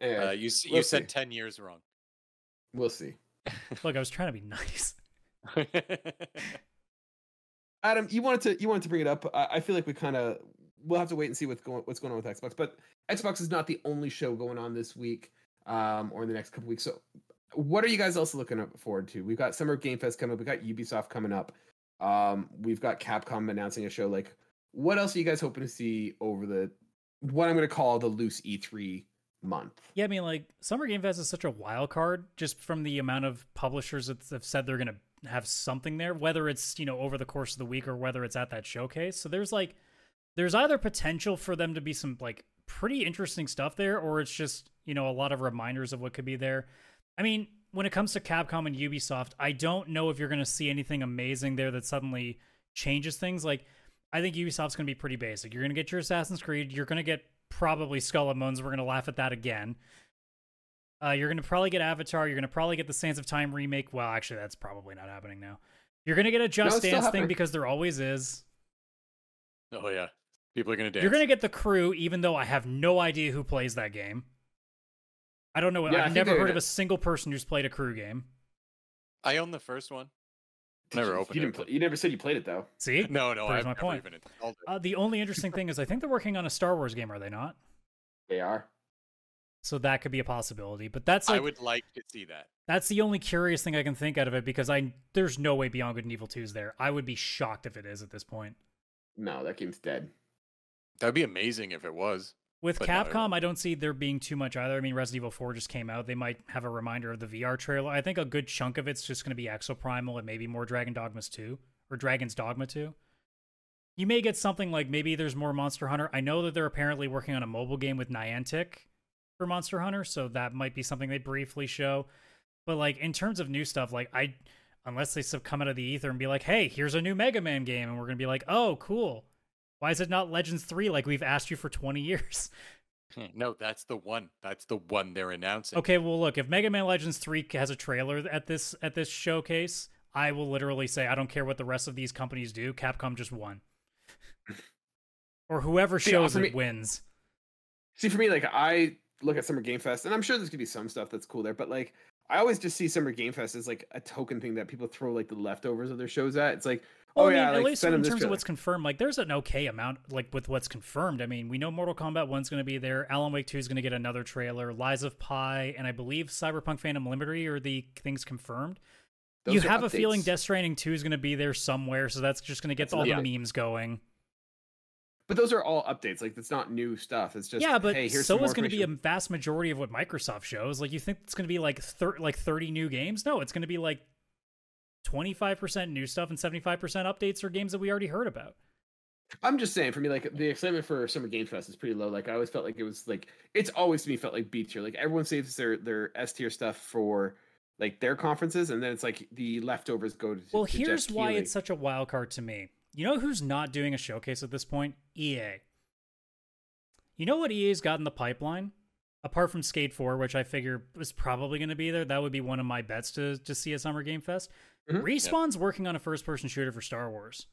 Yeah, uh, you you we'll said see. 10 years wrong. we'll see. Look, I was trying to be nice. Adam, you wanted to you wanted to bring it up. I, I feel like we kind of we'll have to wait and see what's going what's going on with Xbox. But Xbox is not the only show going on this week um, or in the next couple weeks. So, what are you guys also looking forward to? We've got Summer Game Fest coming up. We've got Ubisoft coming up. Um, we've got Capcom announcing a show. Like, what else are you guys hoping to see over the what I'm going to call the loose E3 month? Yeah, I mean, like Summer Game Fest is such a wild card just from the amount of publishers that have said they're going to have something there, whether it's you know over the course of the week or whether it's at that showcase. So there's like, there's either potential for them to be some like pretty interesting stuff there, or it's just you know a lot of reminders of what could be there. I mean, when it comes to Capcom and Ubisoft, I don't know if you're going to see anything amazing there that suddenly changes things. Like, I think Ubisoft's going to be pretty basic. You're going to get your Assassin's Creed. You're going to get probably Skull and Bones. We're going to laugh at that again. Uh, you're going to probably get Avatar. You're going to probably get the Sands of Time remake. Well, actually, that's probably not happening now. You're going to get a Just it's still Dance thing happening. because there always is. oh, yeah. People are going to dance. You're going to get the crew, even though I have no idea who plays that game. I don't know. Yeah, I I've never heard of a single person who's played a crew game. I own the first one. Did Never opened you it, didn't. but- Play, you never said you played it though. See? No, no, Proves I've my never point. even. Uh, the only interesting thing is I think they're working on a Star Wars game, are they not? They are. So that could be a possibility. But that's I would like to see that. that's the only curious thing I can think out of it because I there's no way Beyond Good and Evil 2 is there. I would be shocked if it is at this point. No, that game's dead. That would be amazing if it was. With But no, Capcom, I don't see there being too much either. I mean, Resident Evil 4 just came out. They might have a reminder of the VR trailer. I think a good chunk of it's just going to be Exoprimal and maybe more Dragon Dogmas 2 or Dragon's Dogma 2. You may get something like maybe there's more Monster Hunter. I know that they're apparently working on a mobile game with Niantic for Monster Hunter, so that might be something they briefly show. But like in terms of new stuff, like I unless they come out of the ether and be like, "Hey, here's a new Mega Man game," and we're gonna be like, "Oh, cool." Why is it not Legends 3 like we've asked you for 20 years? Hmm, no, that's the one. That's the one they're announcing. Okay, well look, if Mega Man Legends 3 has a trailer at this at this showcase, I will literally say I don't care what the rest of these companies do, Capcom just won. or whoever shows for it me- wins. See, for me, like I look at Summer Game Fest, and I'm sure there's gonna be some stuff that's cool there, but like I always just see Summer Game Fest as like a token thing that people throw like the leftovers of their shows at. It's like, Well, oh I mean, yeah, at like least in them this terms of trailer. what's confirmed, like there's an okay amount, like with what's confirmed. I mean, we know Mortal Kombat One's going to be there. Alan Wake Two is going to get another trailer. Lies of Pi, and I believe Cyberpunk Phantom Liberty are the things confirmed. you Those are have a feeling updates. Death Stranding Two is going to be there somewhere, so that's just going to get That's all the update. memes going. But those are all updates. Like it's not new stuff. It's just yeah, but hey, here's so some is going to be a vast majority of what Microsoft shows. Like, you think it's going to be like thir- like thirty new games? No, it's going to be like twenty five percent new stuff and seventy five percent updates or games that we already heard about. I'm just saying, for me, like the excitement for Summer Game Fest is pretty low. Like I always felt like it was like it's always to me felt like B tier. Like everyone saves their their S tier stuff for like their conferences, and then it's like the leftovers go to. Well, to here's why it's such a wild card to me. You know who's not doing a showcase at this point? EA. You know what EA's got in the pipeline? apart from Skate 4, which I figure is probably going to be there, that would be one of my bets to to see at Summer Game Fest. Mhm. Respawn's working on a first person shooter for Star Wars.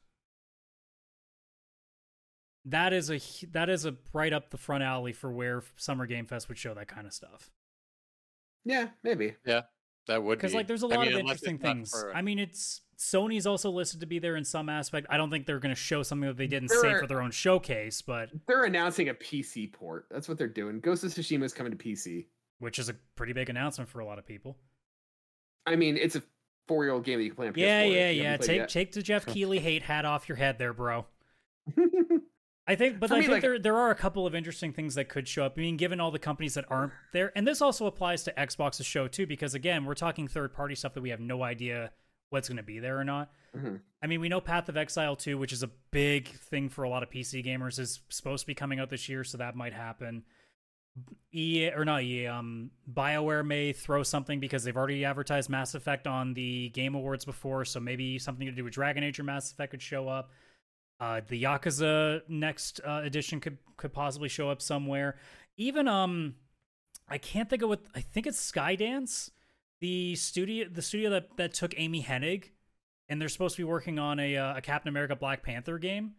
That is a that is a right up the front alley for where Summer Game Fest would show that kind of stuff. Yeah, maybe. Yeah, that would Because be. like there's a lot mean, of interesting things. for- I mean, it's Sony's also listed to be there in some aspect. I don't think they're going to show something that they didn't There say for their own showcase, but They're announcing a PC port. That's what they're doing. Ghost of Tsushima is coming to PC. which is a pretty big announcement for a lot of people. I mean, it's a four-year-old game that you can play on PS4. Yeah, yeah, yeah. Take played take the Jeff Keighley hate hat off your head there, bro. I think, but For I me, think like- there there are a couple of interesting things that could show up. I mean, given all the companies that aren't there, and this also applies to Xbox's show too, because again, we're talking third party stuff that we have no idea what's going to be there or not. Mhm. I mean, we know Path of Exile 2, which is a big thing for a lot of PC gamers, is supposed to be coming out this year, so that might happen. EA or not EA, um, BioWare may throw something because they've already advertised Mass Effect on the Game Awards before, so maybe something to do with Dragon Age or Mass Effect could show up. Uh, the Yakuza next uh, edition could could possibly show up somewhere. Even um, I can't think of what I think it's Skydance, the studio the studio that that took Amy Hennig, and they're supposed to be working on a uh, a Captain America Black Panther game.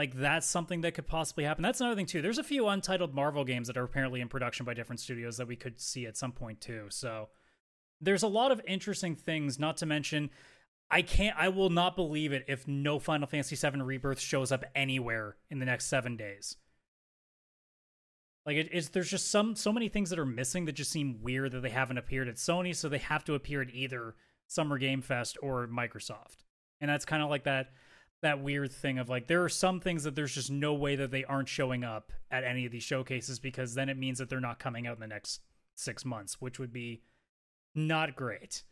Like that's something that could possibly happen. That's another thing too. There's a few untitled Marvel games that are apparently in production by different studios that we could see at some point too. So there's a lot of interesting things. Not to mention, I can't. I will not believe it if no Final Fantasy VII Rebirth shows up anywhere in the next seven days. Like it is. There's just some so many things that are missing that just seem weird that they haven't appeared at Sony, so they have to appear at either Summer Game Fest or Microsoft. And that's kind of like that that weird thing of like there are some things that there's just no way that they aren't showing up at any of these showcases because then it means that they're not coming out in the next six months, which would be not great.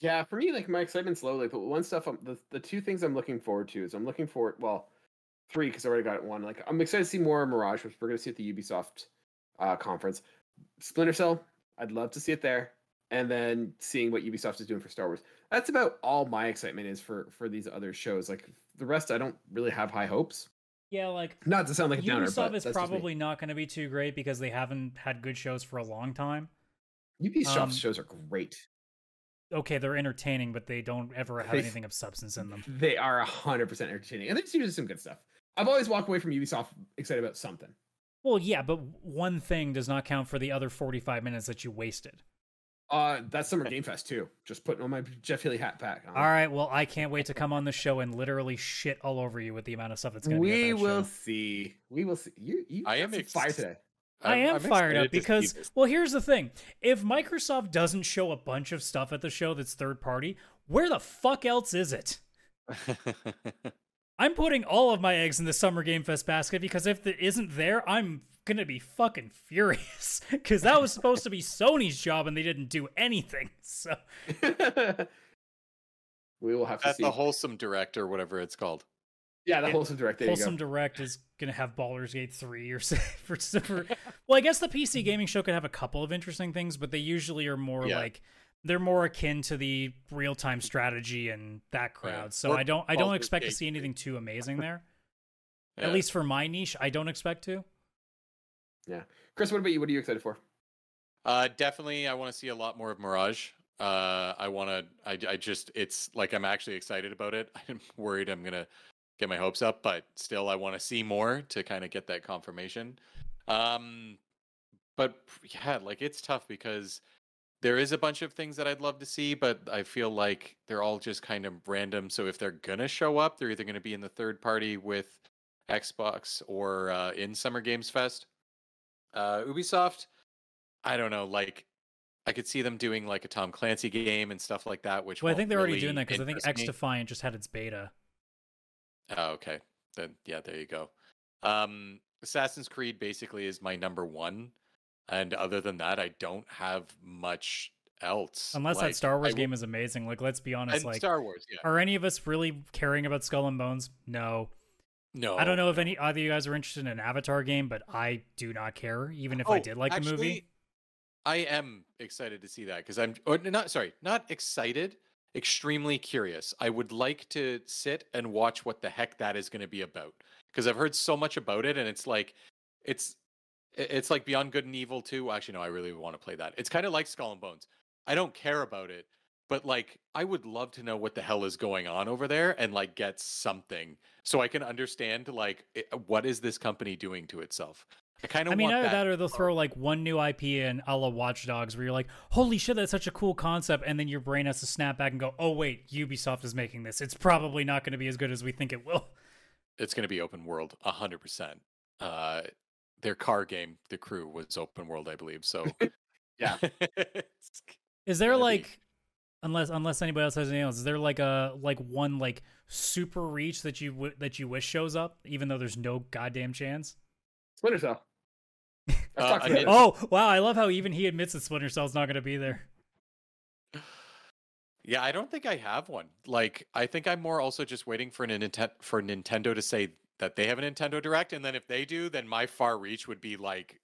Yeah, for me, like my excitement's low. Like the one stuff, I'm, the the two things I'm looking forward to is I'm looking forward. Well, three because I already got one. Like I'm excited to see more Mirage, which we're gonna see at the Ubisoft uh, conference. Splinter Cell, I'd love to see it there, and then seeing what Ubisoft is doing for Star Wars. That's about all my excitement is for for these other shows. Like the rest, I don't really have high hopes. Yeah, like Not to sound like a downer, Ubisoft but is that's just me. probably not going to be too great because they haven't had good shows for a long time. Ubisoft um, shows are great. Okay, they're entertaining, but they don't ever have They- anything of substance in them. They are hundred percent entertaining, and there's usually some good stuff. I've always walked away from Ubisoft excited about something. Well, yeah, but one thing does not count for the other 45 minutes that you wasted. Uh, that's Summer Game Fest too. Just putting on my Jeff Keighley hat back. on. All right, well, I can't wait to come on the show and literally shit all over you with the amount of stuff that's going to be. we at that will show. see. We will see. You, you I am some ex- fire today. I I'm- am I'm fired up excited to see because, well, here's the thing: if Microsoft doesn't show a bunch of stuff at the show that's third party, where the fuck else is it? I'm putting all of my eggs in the Summer Game Fest basket because if it isn't there, I'm gonna be fucking furious because that was supposed to be Sony's job and they didn't do anything. So we will have to That's see. the wholesome direct or whatever it's called. yeah, the wholesome direct. There Wholesome you go. Direct is gonna have Baldur's Gate three or so for, for well, I guess the PC mm-hmm. gaming show could have a couple of interesting things, but they usually are more Yeah. like they're more akin to the real time strategy and that crowd. Yeah. So Or I don't I don't Baldur's expect to see anything too amazing there. Yeah. At least for my niche, I don't expect to. Chris, what about you? What are you excited for? Uh, definitely, I want to see a lot more of Mirage. Uh, I want to. I, I just. It's like I'm actually excited about it. I'm worried I'm gonna get my hopes up, but still, I want to see more to kind of get that confirmation. Um, but yeah, like it's tough because there is a bunch of things that I'd love to see, but I feel like they're all just kind of random. So if they're gonna show up, they're either gonna be in the third party with Xbox or uh, in Summer Games Fest. Uh, Ubisoft, I don't know. Like, I could see them doing like a Tom Clancy game and stuff like that. Which Well, I think they're already doing that because I think X me. Defiant just had its beta. Oh, okay. Then yeah, there you go. Um, Assassin's Creed basically is my number one, and other than that, I don't have much else. Unless Like, that Star Wars I game is amazing. Like, let's be honest. Like, Star Wars, yeah. are any of us really caring about Skull and Bones? No. No, I don't know if any either of you guys are interested in an Avatar game, but I do not care, even if I Oh, did like the movie. I am excited to see that because I'm or not sorry, not excited, extremely curious. I would like to sit and watch what the heck that is going to be about because I've heard so much about it and it's like it's It's like Beyond Good and Evil too. Actually, no, I really want to play that. It's kind of like Skull and Bones. I don't care about it, but like I would love to know what the hell is going on over there and like get something so I can understand like it, what is this company doing to itself. I kind of I mean, want either that. that or they'll throw like one new IP in a la Watch Dogs where you're like, holy shit, that's such a cool concept. And then your brain has to snap back and go, oh, wait, Ubisoft is making this. It's probably not going to be as good as we think it will. it's going to be open world 100%. Uh their car game, The Crew was open world, I believe. So Yeah. Is there Gonna be. like, unless unless anybody else has anything else, is there like a like one like super reach that you w- that you wish shows up, even though there's no goddamn chance? Splinter Cell. Uh, I about mean- this. Oh wow, I love how even he admits that Splinter Cell's not going to be there. Yeah, I don't think I have one. Like, I think I'm more also just waiting for an Ninten- for Nintendo to say that they have a Nintendo Direct, and then if they do, then my far reach would be like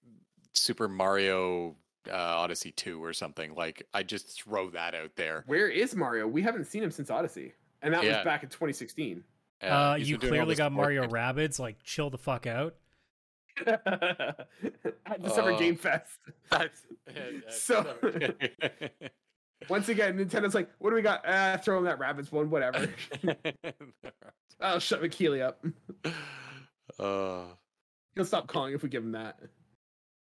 Super Mario uh, Odyssey Two or something. Like, I just throw that out there. Where is Mario? We haven't seen him since Odyssey, and that Yeah. was back in 2016. Uh, he's you been doing all clearly got Mario games. Rabbids. Like, chill the fuck out. At the Summer Uh, Game Fest. That's So- Once again, Nintendo's like, "What do we got? Ah, throw him that rabbits one, whatever." I'll shut McKeely up. uh, He'll stop calling if we give him that.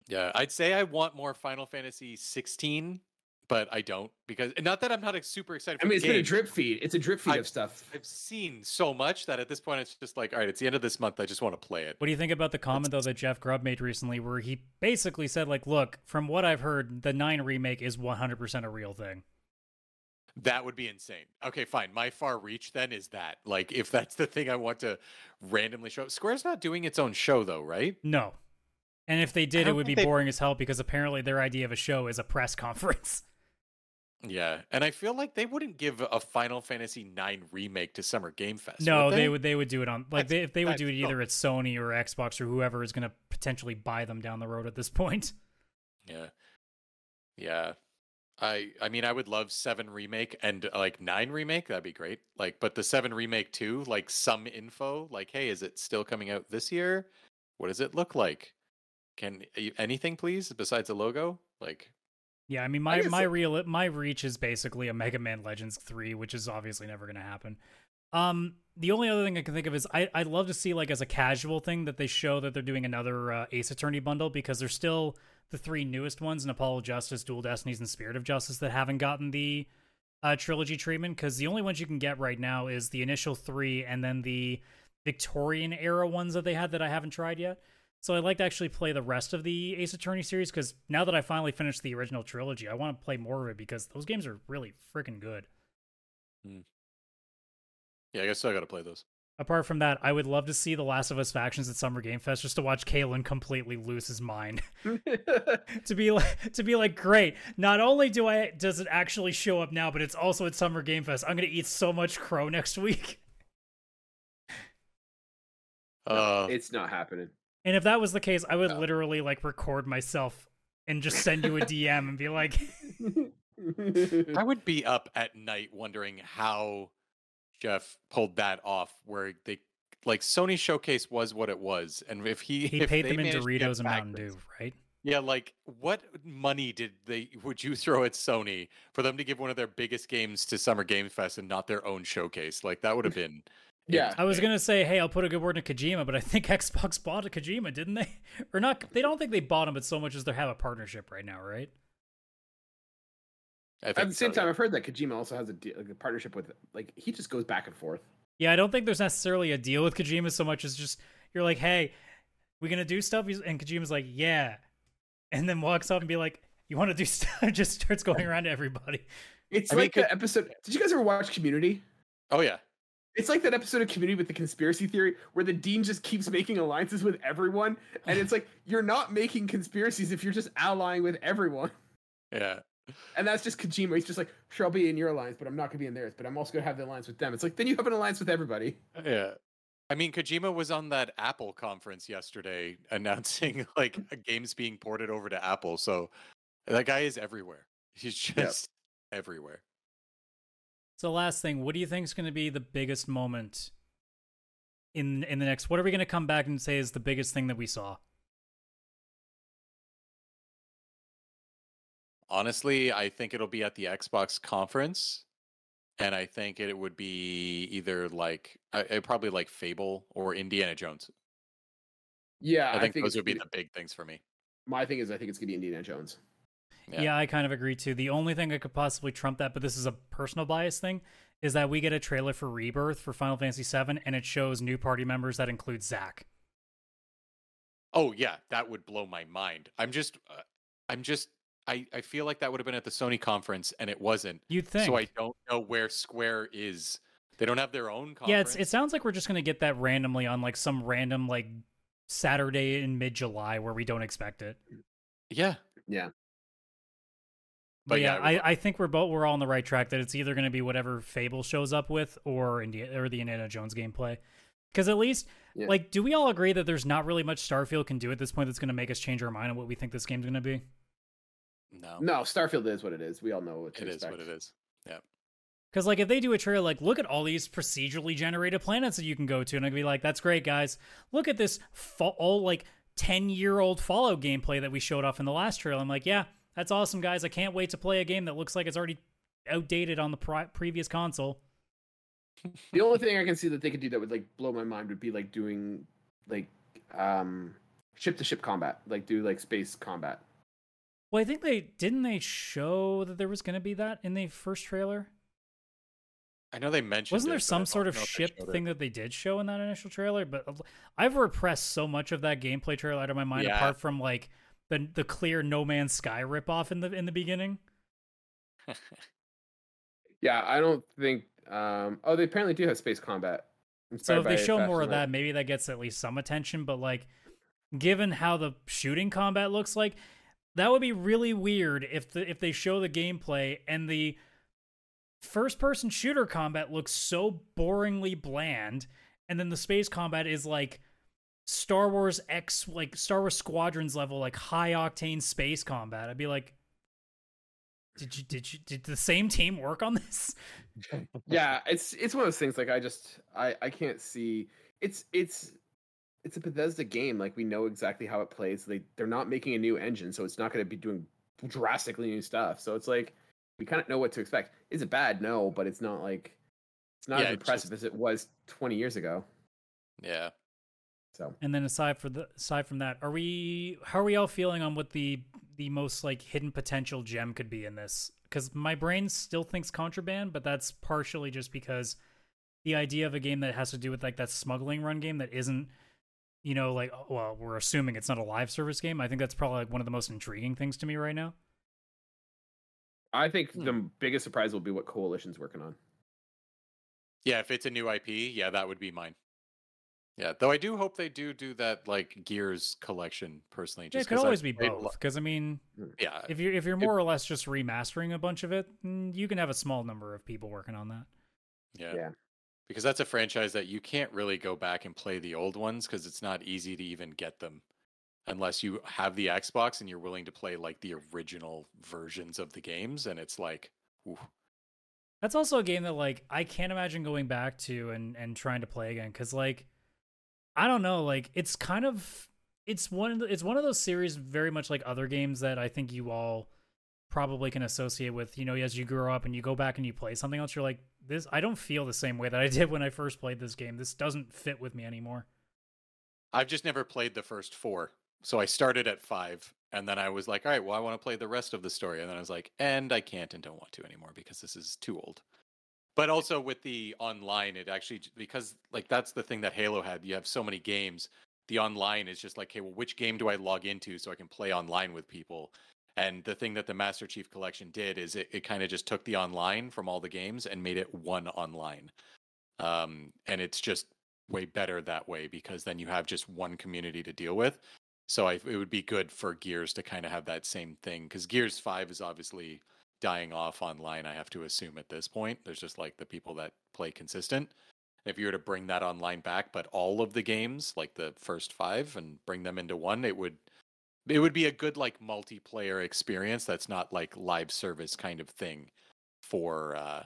Yeah, I'd say I want more Final Fantasy 16, but I don't because not that I'm not ex- super excited. For it. I mean, the it's been a drip feed. It's a drip feed I- of stuff. I've seen so much that at this point it's just like, all right, it's the end of this month. I just want to play it. What do you think about the comment though that Jeff Grubb made recently, where he basically said, like, look, from what I've heard, the nine remake is 100% a real thing. That would be insane. Okay, fine. My far reach then is that. Like, if that's the thing I want to randomly show. Up. Square's not doing its own show though, right? No. And if they did, it would be they- boring as hell because apparently their idea of a show is a press conference. Yeah, and I feel like they wouldn't give a Final Fantasy IX remake to Summer Game Fest. no, would they? would they would do it on like they, if they would do it dumb. either at Sony or Xbox or whoever is going to potentially buy them down the road at this point. Yeah, yeah. I I mean, I would love Seven remake and uh, like Nine remake. That'd be great. Like, but the Seven remake too. Like some info. Like, hey, is it still coming out this year? What does it look like? Can anything please besides a logo? Like, Yeah, I mean my guess my real my reach is basically a Mega Man Legends 3, which is obviously never going to happen. Um the only other thing I can think of is I I'd love to see like as a casual thing that they show that they're doing another uh, Ace Attorney bundle because there's still the three newest ones in Apollo Justice, Dual Destinies and Spirit of Justice that haven't gotten the uh, trilogy treatment because the only ones you can get right now is the initial 3 and then the Victorian era ones that they had that I haven't tried yet. So I'd like to actually play the rest of the Ace Attorney series because now that I finally finished the original trilogy, I want to play more of it because those games are really freaking good. yeah, I guess I got to play those. Apart from that, I would love to see the Last of Us factions at Summer Game Fest just to watch Kaylan completely lose his mind. to be like to be like, great. Not only do I does it actually show up now, but it's also at Summer Game Fest. I'm gonna eat so much crow next week. Uh, it's not happening. And if that was the case, I would No. literally like record myself and just send you a DM and be like, I would be up at night wondering how Jeff pulled that off, where they like Sony Showcase was what it was, and if he he if paid they them in managed to get Doritos and Mountain Dew, right? Yeah, like what money did they would you throw at Sony for them to give one of their biggest games to Summer Game Fest and not their own showcase? Like that would have been. Yeah. I was gonna say, hey, I'll put a good word in Kojima, but I think Xbox bought a Kojima, didn't they? Or not? They don't think they bought him, but so much as they have a partnership right now, right? At the same so, time, yeah. I've heard that Kojima also has a, de- like a partnership with, like, he just goes back and forth. Yeah, I don't think there's necessarily a deal with Kojima so much as just you're like, hey, we gonna do stuff, and Kojima's like, yeah, and then walks up and be like, you want to do stuff? just starts going around to everybody. It's I mean, like the could- episode. Did you guys ever watch Community? Oh yeah, It's like that episode of Community with the conspiracy theory where the dean just keeps making alliances with everyone, and it's like you're not making conspiracies if you're just allying with everyone. yeah. And that's just Kojima. He's just like, sure, I'll be in your alliance, but I'm not gonna be in theirs. But I'm also gonna have the alliance with them. It's like then you have an alliance with everybody. Yeah. I mean, Kojima was on that Apple conference yesterday announcing like a games being ported over to Apple. So that guy is everywhere. He's just everywhere. So last thing, what do you think is going to be the biggest moment in in the next? What are we going to come back and say is the biggest thing that we saw? Honestly, I think it'll be at the Xbox conference, and I think it would be either like I, probably like Fable or Indiana Jones. Yeah, I think, I think those would be the big things for me. My thing is, I think it's going to be Indiana Jones. Yeah. Yeah. I kind of agree too. The only thing that could possibly trump that, but this is a personal bias thing, is that we get a trailer for Rebirth for Final Fantasy VII, and it shows new party members that include Zack. Oh yeah, that would blow my mind. I'm just, uh, I'm just, I I feel like that would have been at the Sony conference, and it wasn't. You'd think. So I don't know where Square is. They don't have their own conference. yeah, it's, it sounds like we're just gonna get that randomly on like some random like Saturday in mid July where we don't expect it. yeah. Yeah. But, But yeah, yeah, I I, I think we're both we're all on the right track that it's either going to be whatever Fable shows up with or India or the Indiana Jones gameplay. Because at least, Yeah. like, do we all agree that there's not really much Starfield can do at this point that's going to make us change our mind on what we think this game's going to be? No, No, Starfield is what it is. We all know what to it is expect. what it is. Yeah. Because like if they do a trailer like look at all these procedurally generated planets that you can go to, and I'd be like, that's great, guys. Look at this fa- all like ten year old Fallout gameplay that we showed off in the last trailer. I'm like, yeah, that's awesome, guys. I can't wait to play a game that looks like it's already outdated on the pri- previous console. The only thing I can see that they could do that would like blow my mind would be like doing like um ship to ship combat, like do like space combat. Well, I think they didn't they show that there was going to be that in the first trailer. I know they mentioned. It. Wasn't there but I some sort of know if they ship showed it. thing that they did show in that initial trailer? But I've repressed so much of that gameplay trailer out of my mind, Yeah. apart from like the the clear No Man's Sky ripoff in the in the beginning. Yeah, I don't think. um Oh, they apparently do have space combat. So if they show more of that, maybe that gets at least some attention. But like, given how the shooting combat looks like, that would be really weird if the if they show the gameplay and the first person shooter combat looks so boringly bland, and then the space combat is like Star Wars X like Star Wars Squadrons level like high octane space combat. I'd be like. Did you did you did the same team work on this? yeah, it's it's one of those things. Like I just I I can't see. It's it's it's a Bethesda game. Like we know exactly how it plays. They they're not making a new engine, so it's not going to be doing drastically new stuff. So it's like we kind of know what to expect. Is it bad? No, but it's not like it's not Yeah, as it's impressive as it was 20 years ago. yeah. So And then aside for the aside from that, are we how are we all feeling on what the the most like hidden potential gem could be in this? Because my brain still thinks contraband, but that's partially just because the idea of a game that has to do with like that smuggling run game that isn't, you know, like well, we're assuming it's not a live service game. I think that's probably like one of the most intriguing things to me right now. I think Hmm. the biggest surprise will be what Coalition's working on. Yeah, if it's a new IP, yeah, that would be mine. Yeah, though I do hope they do do that like Gears collection personally. Yeah, Just it could 'cause I've always be both. Because I mean, Yeah, if you're if you're more or less just remastering a bunch of it, mm, you can have a small number of people working on that. yeah, Yeah. because that's a franchise that you can't really go back and play the old ones because it's not easy to even get them unless you have the Xbox and you're willing to play like the original versions of the games, and it's like, ooh, That's also a game that like I can't imagine going back to and and trying to play again because like I don't know like it's kind of it's one of the, it's one of those series very much like other games that I think you all probably can associate with you know as you grow up and you go back and you play something else you're like this I don't feel the same way that I did when I first played this game this doesn't fit with me anymore. I've just never played the first four. So I started at five, and then I was like, all right, well, I want to play the rest of the story. And then I was like, and I can't and don't want to anymore because this is too old. But also with the online, it actually, because like that's the thing that Halo had. You have so many games. The online is just like, okay, well, which game do I log into so I can play online with people? And the thing that the Master Chief Collection did is it, it kind of just took the online from all the games and made it one online. Um, and it's just way better that way because then you have just one community to deal with. So I, it would be good for Gears to kind of have that same thing because Gears 5 is obviously dying off online, I have to assume at this point. There's just like the people that play consistent. If you were to bring that online back, but all of the games, like the first five, and bring them into one, it would it would be a good like multiplayer experience that's not like live service kind of thing for uh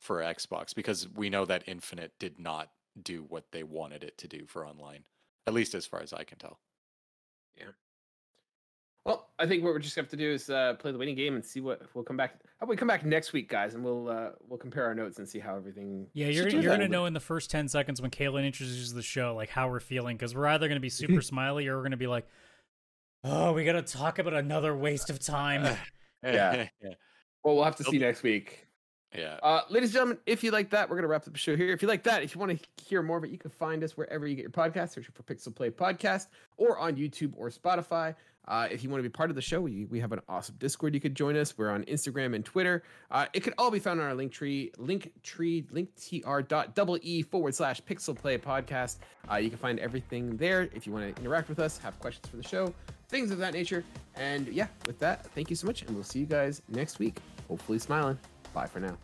for Xbox because we know that Infinite did not do what they wanted it to do for online. At least as far as I can tell. Well, I think what we're just gonna have to do is uh, play the waiting game and see what we'll come back. How about we come back next week, guys, and we'll uh, we'll compare our notes and see how everything. Yeah, you're you're gonna know in the first ten seconds when Kaylan introduces the show, like how we're feeling, because we're either gonna be super smiley or we're gonna be like, "Oh, we gotta talk about another waste of time." Yeah. yeah. Well, we'll have to see next week. Yeah. Uh, ladies and gentlemen, if you like that, we're gonna wrap up the show here. If you like that, if you want to hear more of it, you can find us wherever you get your podcast. Search for Pixel Play Podcast or on YouTube or Spotify. Uh, if you want to be part of the show, we, we have an awesome Discord. You could join us. We're on Instagram and Twitter. Uh, it could all be found on our link tree, link tree, linktr dot double e forward slash Pixel Play Podcast. Uh, you can find everything there if you want to interact with us, have questions for the show, things of that nature. And yeah, with that, thank you so much, and we'll see you guys next week. Hopefully, smiling. Bye for now.